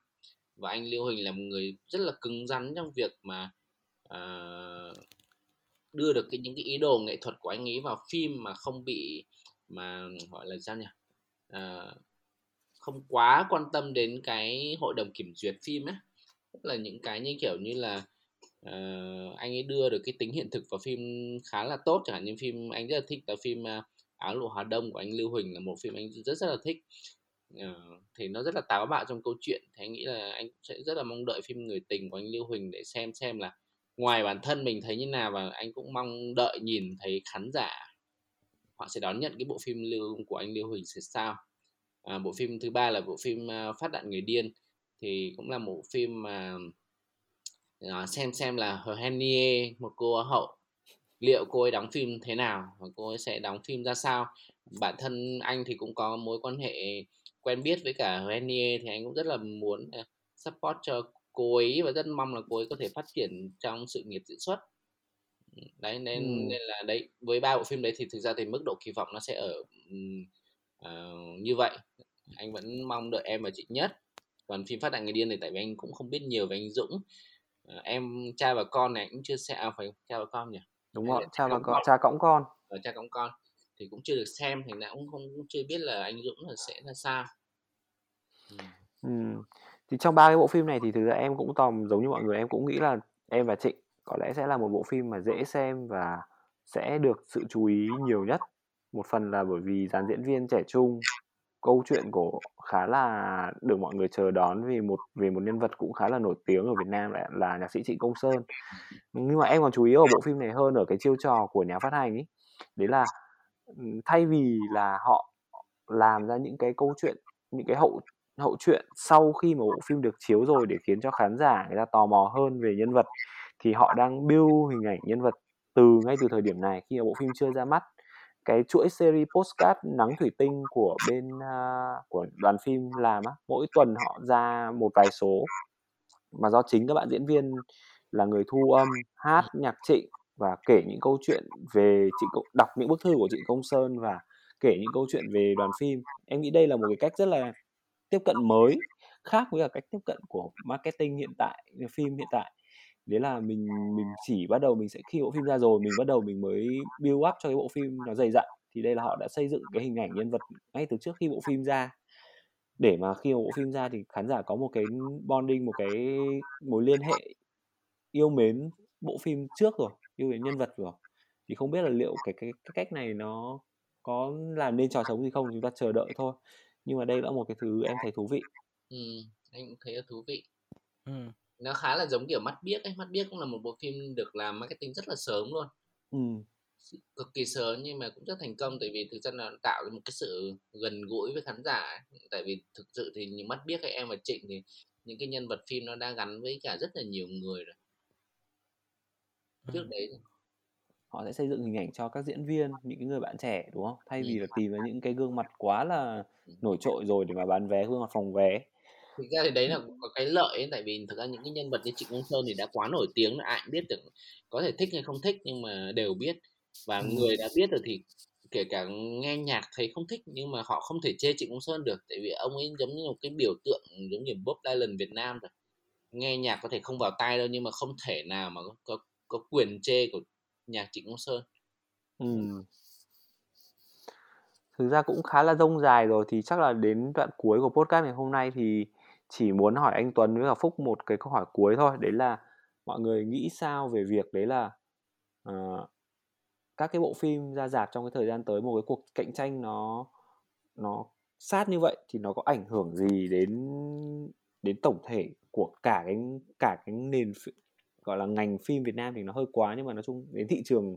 và anh Lưu Huỳnh là một người rất là cứng rắn trong việc mà uh, đưa được cái những cái ý đồ nghệ thuật của anh ấy vào phim mà không bị mà gọi là sao nhỉ? Uh, không quá quan tâm đến cái hội đồng kiểm duyệt phim ấy tức là những cái như kiểu như là uh, anh ấy đưa được cái tính hiện thực vào phim khá là tốt chẳng hạn như phim anh rất là thích là phim uh, áo lụa Hà Đông của anh Lưu Huỳnh là một phim anh rất rất là thích. Uh, thì nó rất là táo bạo trong câu chuyện thì anh nghĩ là anh sẽ rất là mong đợi phim người tình của anh Lưu Huỳnh để xem xem là ngoài bản thân mình thấy như nào và anh cũng mong đợi nhìn thấy khán giả họ sẽ đón nhận cái bộ phim lưu của anh Lưu Huỳnh sẽ sao. À, bộ phim thứ ba là bộ phim uh, phát đạn người điên. Thì cũng là một phim mà uh, xem xem là Henie một cô hậu liệu cô ấy đóng phim thế nào và cô ấy sẽ đóng phim ra sao? Bản thân anh thì cũng có mối quan hệ quen biết với cả Renier thì anh cũng rất là muốn uh, support cho cô ấy và rất mong là cô ấy có thể phát triển trong sự nghiệp diễn xuất. Đấy nên ừ. nên là đấy với ba bộ phim đấy thì thực ra thì mức độ kỳ vọng nó sẽ ở uh, như vậy. Anh vẫn mong đợi em và chị nhất. Còn phim phát đại người điên thì tại vì anh cũng không biết nhiều về anh Dũng em cha và con này cũng chưa sẽ à, phải cha và con nhỉ? Đúng rồi cha và con cha cõng con. Ở ờ, cha cõng con. Thì cũng chưa được xem thì đã cũng không cũng chưa biết là anh Dũng là sẽ là sao. Ừ. thì trong ba cái bộ phim này thì thực ra em cũng tòm giống như mọi người em cũng nghĩ là em và Trịnh có lẽ sẽ là một bộ phim mà dễ xem và sẽ được sự chú ý nhiều nhất. Một phần là bởi vì dàn diễn viên trẻ trung câu chuyện của khá là được mọi người chờ đón vì một vì một nhân vật cũng khá là nổi tiếng ở Việt Nam là, là nhạc sĩ Trịnh Công Sơn. Nhưng mà em còn chú ý ở bộ phim này hơn ở cái chiêu trò của nhà phát hành ấy đấy là ừ, thay vì là họ làm ra những cái câu chuyện những cái hậu hậu chuyện sau khi mà bộ phim được chiếu rồi để khiến cho khán giả người ta tò mò hơn về nhân vật thì họ đang build hình ảnh nhân vật từ ngay từ thời điểm này khi mà bộ phim chưa ra mắt cái chuỗi series postcard nắng thủy tinh của bên uh, của đoàn phim làm á mỗi tuần họ ra một vài số. Mà do chính các bạn diễn viên là người thu âm hát nhạc trịnh và kể những câu chuyện về chị đọc những bức thư của chị công sơn và kể những câu chuyện về đoàn phim. Em nghĩ đây là một cái cách rất là tiếp cận mới khác với cả cách tiếp cận của marketing hiện tại phim hiện tại đấy là mình mình chỉ bắt đầu mình sẽ khi bộ phim ra rồi mình bắt đầu mình mới build up cho cái bộ phim nó dày dặn. Thì đây là họ đã xây dựng cái hình ảnh nhân vật ngay từ trước khi bộ phim ra. Để mà khi bộ phim ra thì khán giả có một cái bonding một cái mối liên hệ yêu mến bộ phim trước rồi yêu mến nhân vật rồi. Thì không biết là liệu cái cái, cái cách này nó có làm nên trò sống gì không chúng ta chờ đợi thôi. Nhưng mà đây là một cái thứ em thấy thú vị. Ừ, anh cũng thấy là thú vị. Ừ nó khá là giống kiểu mắt biếc ấy. Mắt biếc cũng là một bộ phim được làm marketing rất là sớm luôn. Ừ. cực kỳ sớm nhưng mà cũng rất thành công tại vì thực ra là tạo ra một cái sự gần gũi với khán giả tại vì thực sự thì những mắt biếc hay em và trịnh thì những cái nhân vật phim nó đã gắn với cả rất là nhiều người rồi. Trước ừ. đấy họ sẽ xây dựng hình ảnh cho các diễn viên những cái người bạn trẻ đúng không? Thay vì là tìm vào những cái gương mặt quá là nổi trội rồi để mà bán vé gương mặt phòng vé thực ra thì đấy là có cái lợi ấy, tại vì thực ra những cái nhân vật như Trịnh Công Sơn thì đã quá nổi tiếng là ai cũng biết được có thể thích hay không thích nhưng mà đều biết và ừ. người đã biết rồi thì kể cả nghe nhạc thấy không thích nhưng mà họ không thể chê Trịnh Công Sơn được tại vì ông ấy giống như một cái biểu tượng giống như Bob Dylan Việt Nam rồi nghe nhạc có thể không vào tai đâu nhưng mà không thể nào mà có có, có quyền chê của nhạc Trịnh Công Sơn. Ừ. Thực ra cũng khá là rông dài rồi thì chắc là đến đoạn cuối của podcast ngày hôm nay thì chỉ muốn hỏi anh Tuấn với cả Phúc một cái câu hỏi cuối thôi. Đấy là mọi người nghĩ sao về việc đấy là uh, các cái bộ phim ra rạp trong cái thời gian tới một cái cuộc cạnh tranh nó nó sát như vậy thì nó có ảnh hưởng gì đến đến tổng thể của cả cái cả cái nền gọi là ngành phim Việt Nam thì nó hơi quá nhưng mà nói chung đến thị trường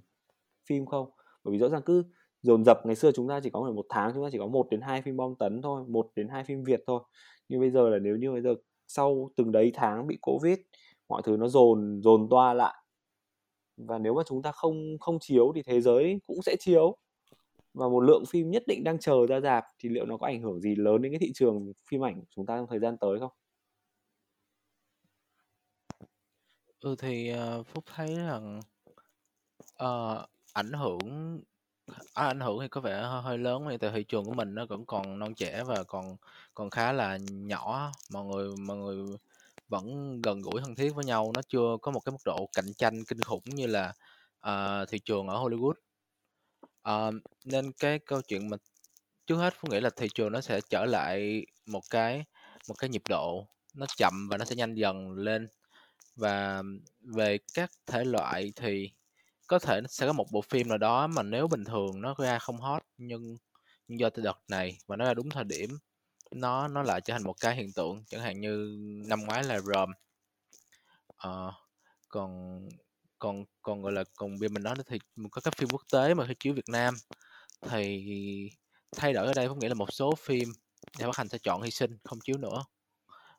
phim không? Bởi vì rõ ràng cứ dồn dập. Ngày xưa chúng ta chỉ có một tháng chúng ta chỉ có một đến hai phim bom tấn thôi một đến hai phim Việt thôi. Nhưng bây giờ là nếu như bây giờ sau từng đấy tháng bị covid mọi thứ nó dồn dồn toa lại. Và nếu mà chúng ta không không chiếu thì thế giới cũng sẽ chiếu. Và một lượng phim nhất định đang chờ ra dạp thì liệu nó có ảnh hưởng gì lớn đến cái thị trường phim ảnh của chúng ta trong thời gian tới không? Ừ thì uh, Phúc thấy rằng uh, ảnh hưởng à, ảnh hưởng thì có vẻ hơi, hơi lớn thì tại thị trường của mình nó vẫn còn non trẻ và còn còn khá là nhỏ. Mọi người mọi người vẫn gần gũi thân thiết với nhau nó chưa có một cái mức độ cạnh tranh kinh khủng như là uh, thị trường ở Hollywood. Uh, nên cái câu chuyện mà trước hết Phú nghĩ là thị trường nó sẽ trở lại một cái một cái nhịp độ nó chậm và nó sẽ nhanh dần lên. Và về các thể loại thì có thể sẽ có một bộ phim nào đó mà nếu bình thường nó ra không hot nhưng nhưng do đợt này và nó ra đúng thời điểm nó nó lại trở thành một cái hiện tượng chẳng hạn như năm ngoái là Rome. Uh, còn còn còn gọi là còn bên mình nói thì có các phim quốc tế mà khi chiếu Việt Nam. Thì thay đổi ở đây có nghĩa là một số phim nhà phát hành sẽ chọn hy sinh không chiếu nữa.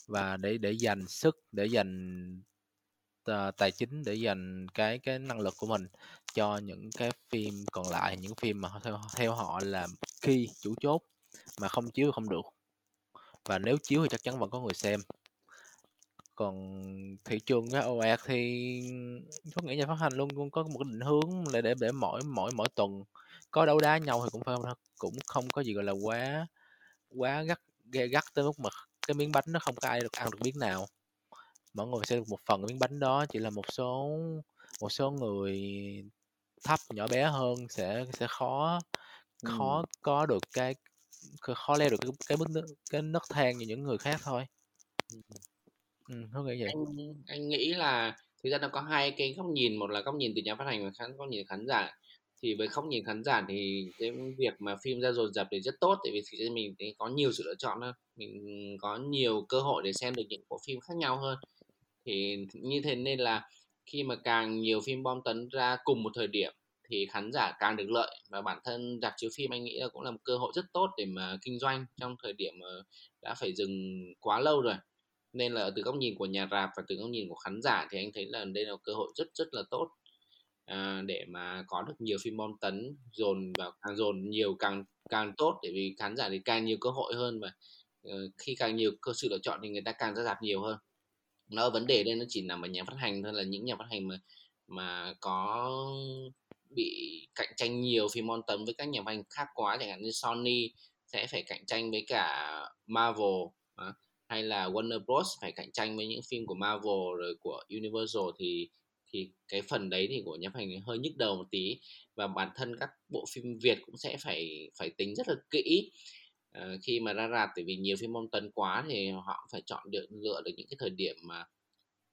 Và để để dành sức để dành Ờ, tài chính để dành cái cái năng lực của mình cho những cái phim còn lại, những phim mà theo theo họ là khi chủ chốt mà không chiếu không được. Và nếu chiếu thì chắc chắn vẫn có người xem. Còn thị trường cái ồ ạt thì có nghĩa nhà phát hành luôn luôn có một định hướng để để để mỗi mỗi mỗi tuần có đấu đá nhau thì cũng phải, cũng không có gì gọi là quá quá gắt ghê gắt tới mức mà cái miếng bánh nó không có ai được ăn được miếng nào mọi người sẽ được một phần miếng bánh đó chỉ là một số một số người thấp nhỏ bé hơn sẽ sẽ khó khó ừ. có được cái khó leo được cái cái bước nước cái nấc thang như những người khác thôi. Ừ, không nghĩ vậy? Anh anh nghĩ là thực ra nó có hai cái góc nhìn một là góc nhìn từ nhà phát hành và khán góc nhìn khán giả. Thì với góc nhìn khán giả thì cái việc mà phim ra dồn dập thì rất tốt tại vì thì mình có nhiều sự lựa chọn hơn mình có nhiều cơ hội để xem được những bộ phim khác nhau hơn thì như thế nên là khi mà càng nhiều phim bom tấn ra cùng một thời điểm thì khán giả càng được lợi. Và bản thân dạp chiếu phim anh nghĩ là cũng là một cơ hội rất tốt để mà kinh doanh trong thời điểm mà đã phải dừng quá lâu rồi. Nên là từ góc nhìn của nhà rạp và từ góc nhìn của khán giả thì anh thấy là đây là cơ hội rất rất là tốt à, để mà có được nhiều phim bom tấn dồn và càng dồn nhiều càng càng tốt. Để vì khán giả thì càng nhiều cơ hội hơn và uh, ờ, khi càng nhiều cơ sự lựa chọn thì người ta càng ra rạp nhiều hơn nó vấn đề đây nó chỉ nằm ở nhà phát hành thôi là những nhà phát hành mà mà có bị cạnh tranh nhiều phim on tấm với các nhà phát hành khác quá chẳng hạn như Sony sẽ phải cạnh tranh với cả Marvel à, hay là Warner Bros phải cạnh tranh với những phim của Marvel rồi của Universal thì thì cái phần đấy thì của nhà phát hành hơi nhức đầu một tí. Và bản thân các bộ phim Việt cũng sẽ phải phải tính rất là kỹ uh, khi mà ra rạp tại vì nhiều phim bom tấn quá thì họ phải chọn được lựa được những cái thời điểm mà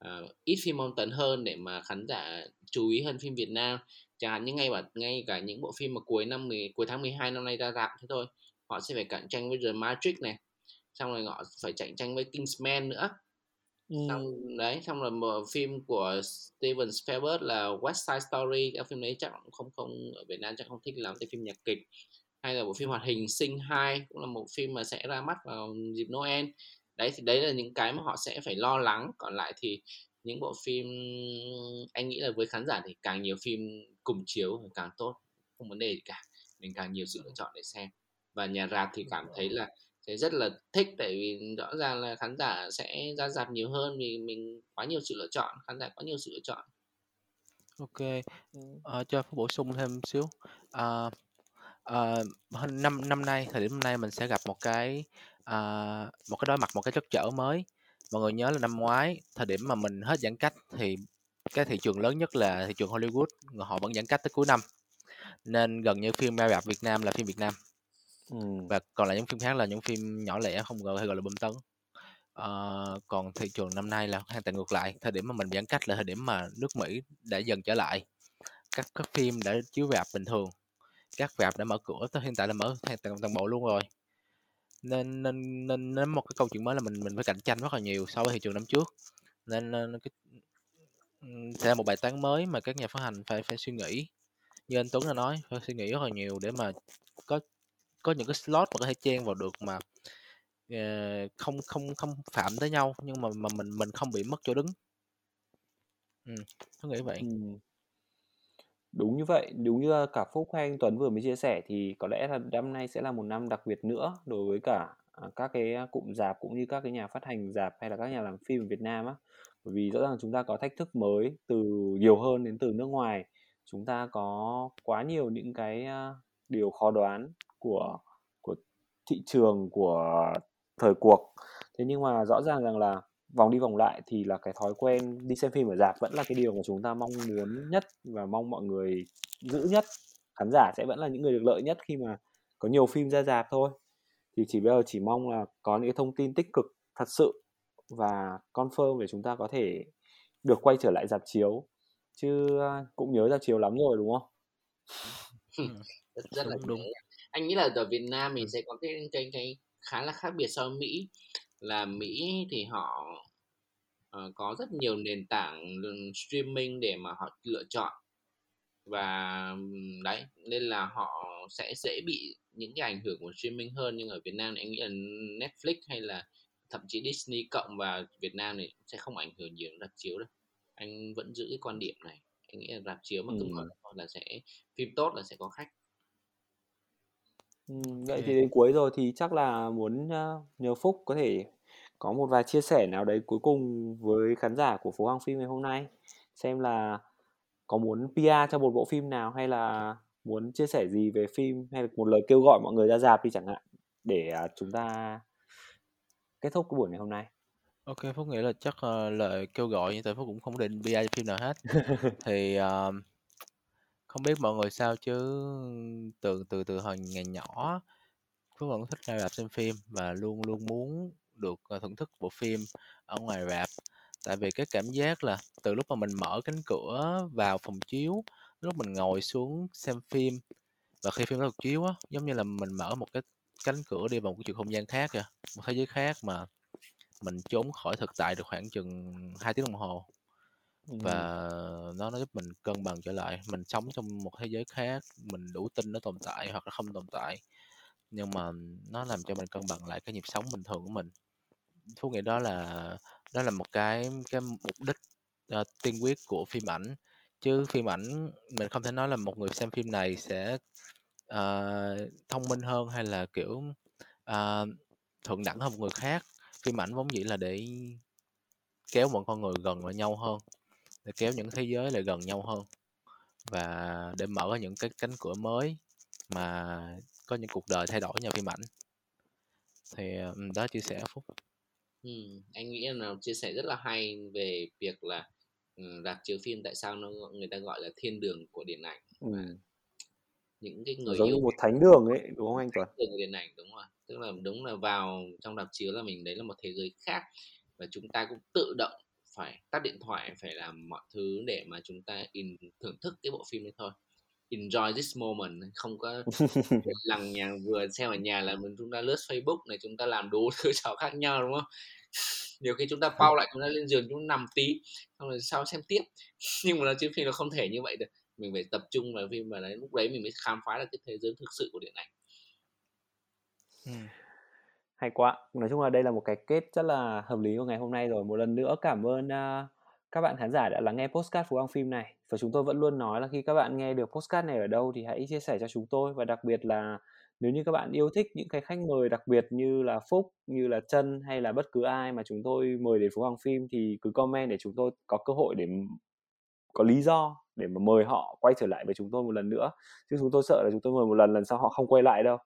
uh, ít phim bom tấn hơn để mà khán giả chú ý hơn phim Việt Nam. Chẳng hạn như ngay cả ngay cả những bộ phim mà cuối năm 10, cuối tháng 12 năm nay ra rạp thế thôi họ sẽ phải cạnh tranh với The Matrix này xong rồi họ phải cạnh tranh với Kingsman nữa. Ừ. xong đấy xong rồi một phim của Steven Spielberg là West Side Story cái phim đấy chắc không không ở Việt Nam chắc không thích lắm cái phim nhạc kịch hay là bộ phim hoạt hình sinh 2 cũng là một phim mà sẽ ra mắt vào dịp Noel. Đấy thì đấy là những cái mà họ sẽ phải lo lắng. Còn lại thì những bộ phim anh nghĩ là với khán giả thì càng nhiều phim cùng chiếu thì càng tốt không vấn đề gì cả. Mình càng nhiều sự lựa chọn để xem. Và nhà rạp thì cảm thấy là sẽ rất là thích tại vì rõ ràng là khán giả sẽ ra rạp nhiều hơn vì mình quá nhiều sự lựa chọn khán giả có nhiều sự lựa chọn. Ok à, cho bổ sung thêm xíu. À, Ờ, năm năm nay, thời điểm năm nay mình sẽ gặp một cái, à, một cái đối mặt một cái trắc trở mới. Mọi người nhớ là năm ngoái, thời điểm mà mình hết giãn cách thì cái thị trường lớn nhất là thị trường Hollywood, họ vẫn giãn cách tới cuối năm. Nên gần như phim ra rạp Việt Nam là phim Việt Nam. Ừm. Và còn lại những phim khác là những phim nhỏ lẻ không gọi hay gọi là bom tấn. Ờ, còn thị trường năm nay là hoàn toàn ngược lại, thời điểm mà mình giãn cách là thời điểm mà nước Mỹ đã dần trở lại. Các các phim đã chiếu rạp bình thường, các rạp đã mở cửa, tới hiện tại là mở toàn toàn bộ luôn rồi. Nên nên nên nên một cái câu chuyện mới là mình mình phải cạnh tranh rất là nhiều so với thị trường năm trước. Nên nên cái sẽ là một bài toán mới mà các nhà phát hành phải phải suy nghĩ. Như anh Tuấn đã nói, phải suy nghĩ rất là nhiều để mà có có những cái slot mà có thể chen vào được mà, ờ, không không không phạm tới nhau, nhưng mà mà mình mình không bị mất chỗ đứng. ừ, tôi nghĩ vậy. ừ Đúng như vậy, đúng như, ờ, cả Phúc hay anh Tuấn vừa mới chia sẻ thì có lẽ là năm nay sẽ là một năm đặc biệt nữa đối với cả, à, các cái, cụm rạp cũng như các cái nhà phát hành rạp hay là các nhà làm phim ở Việt Nam á. Bởi vì rõ ràng chúng ta có thách thức mới từ nhiều hơn đến từ nước ngoài. Chúng ta có quá nhiều những cái, a, điều khó đoán của của thị trường, của thời cuộc. Thế nhưng mà rõ ràng rằng là vòng đi vòng lại thì là cái thói quen đi xem phim ở rạp vẫn là cái điều mà chúng ta mong muốn nhất và mong mọi người giữ nhất. Khán giả sẽ vẫn là những người được lợi nhất khi mà có nhiều phim ra rạp thôi. Thì chỉ bây giờ chỉ mong là có những cái thông tin tích cực thật sự và confirm để chúng ta có thể được quay trở lại rạp chiếu. Chứ, cũng nhớ rạp chiếu lắm rồi, đúng không? Rất rất là đúng, đúng. Anh nghĩ là ở Việt Nam mình sẽ có cái cái cái khá là khác biệt so với Mỹ là Mỹ thì họ uh, có rất nhiều nền tảng streaming để mà họ lựa chọn. Và đấy nên là họ sẽ dễ bị những cái ảnh hưởng của streaming hơn. Nhưng ở Việt Nam thì anh nghĩ là Netflix hay là thậm chí Disney cộng và Việt Nam thì sẽ không ảnh hưởng nhiều đến rạp chiếu đâu. Anh vẫn giữ cái quan điểm này. Anh nghĩ là rạp chiếu mà cứ mở ừ. là sẽ phim tốt là sẽ có khách Ừm, vậy thì đến cuối rồi thì chắc là muốn, a, nhờ Phúc có thể có một vài chia sẻ nào đấy cuối cùng với khán giả của Phố Hoàng Phim ngày hôm nay. Xem là có muốn PR cho một bộ phim nào hay là muốn chia sẻ gì về phim hay là một lời kêu gọi mọi người ra rạp đi chẳng hạn, để, à, chúng ta kết thúc cái buổi ngày hôm nay. OK, Phúc nghĩ là chắc, ờ, lời kêu gọi như tại Phúc cũng không định PR cho phim nào hết. Thì, ờ không biết mọi người sao chứ từ từ từ hồi ngày nhỏ, Phúc vẫn thích ra rạp xem phim và luôn luôn muốn được, ờ, thưởng thức bộ phim ở ngoài rạp. Tại vì cái cảm giác là từ lúc mà mình mở cánh cửa vào phòng chiếu, lúc mình ngồi xuống xem phim và khi phim đó được chiếu á, giống như là mình mở một cái cánh cửa đi vào một cái chiều không gian khác kìa, một thế giới khác mà mình trốn khỏi thực tại được khoảng chừng 2 tiếng đồng hồ. Và nó nó giúp mình cân bằng trở lại, mình sống trong một thế giới khác, mình đủ tin nó tồn tại hoặc là không tồn tại. Nhưng mà nó làm cho mình cân bằng lại cái nhịp sống bình thường của mình. Phúc nghĩ đó là đó là một cái cái mục đích, ờ, tiên quyết của phim ảnh. Chứ phim ảnh mình không thể nói là một người xem phim này sẽ, ờ, thông minh hơn hay là, kiểu, ờ, thượng đẳng hơn một người khác. Phim ảnh vốn dĩ là để kéo mọi con người gần lại nhau hơn để kéo những thế giới lại gần nhau hơn và để mở những cái cánh cửa mới mà có những cuộc đời thay đổi nhờ phim ảnh thì đó chia sẻ phúc ừ, anh nghĩ là chia sẻ rất là hay về việc là rạp chiếu phim tại sao nó người ta gọi là thiên đường của điện ảnh ừ. những cái người giống yêu như một thánh đường ấy đúng không anh Tuấn? Thánh đường điện ảnh đúng rồi, tức là đúng là vào trong rạp chiếu là mình đấy là một thế giới khác và chúng ta cũng tự động phải tắt điện thoại phải làm mọi thứ để mà chúng ta in thưởng thức cái bộ phim đấy thôi. Enjoy this moment không có lằng nhằng vừa xem ở nhà là mình chúng ta lướt Facebook này chúng ta làm đủ thứ trò khác nhau đúng không? Nhiều khi chúng ta pau lại chúng ta lên giường chúng ta nằm tí xong rồi sau xem tiếp. Nhưng mà là chiếu phim là không thể như vậy được. Mình phải tập trung vào phim và đấy lúc đấy mình mới khám phá được cái thế giới thực sự của điện ảnh. Ừ. Hay quá! Nói chung là đây là một cái kết rất là hợp lý của ngày hôm nay rồi. Một lần nữa cảm ơn, uh, các bạn khán giả đã lắng nghe postcard Phú Hoàng Phim này. Và chúng tôi vẫn luôn nói là khi các bạn nghe được postcard này ở đâu thì hãy chia sẻ cho chúng tôi. Và đặc biệt là nếu như các bạn yêu thích những cái khách mời đặc biệt như là Phúc, như là Trân hay là bất cứ ai mà chúng tôi mời đến Phú Hoàng Phim thì cứ comment để chúng tôi có cơ hội để có lý do để mà mời họ quay trở lại với chúng tôi một lần nữa chứ chúng tôi sợ là chúng tôi mời một lần lần sau họ không quay lại đâu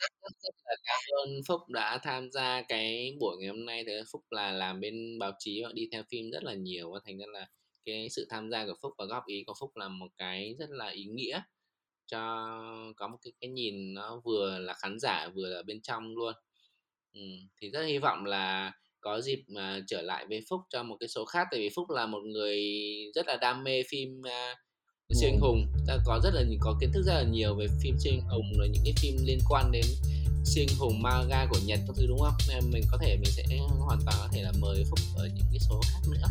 rất rất rất là cảm ơn Phúc đã tham gia cái buổi ngày hôm nay. Thì Phúc là làm bên báo chí và đi theo phim rất là nhiều và thành ra là cái sự tham gia của Phúc và góp ý của Phúc là một cái rất là ý nghĩa cho có một cái cái nhìn nó vừa là khán giả vừa là bên trong luôn. Ừ. thì rất hy vọng là có dịp mà trở lại với Phúc cho một cái số khác. Tại vì Phúc là một người rất là đam mê phim uh, siêu anh hùng. Ta có rất là có kiến thức rất là nhiều về phim siêu anh hùng rồi những cái phim liên quan đến siêu anh hùng manga của Nhật các thứ đúng không? Nên mình có thể mình sẽ hoàn toàn có thể là mời Phúc ở những cái số khác nữa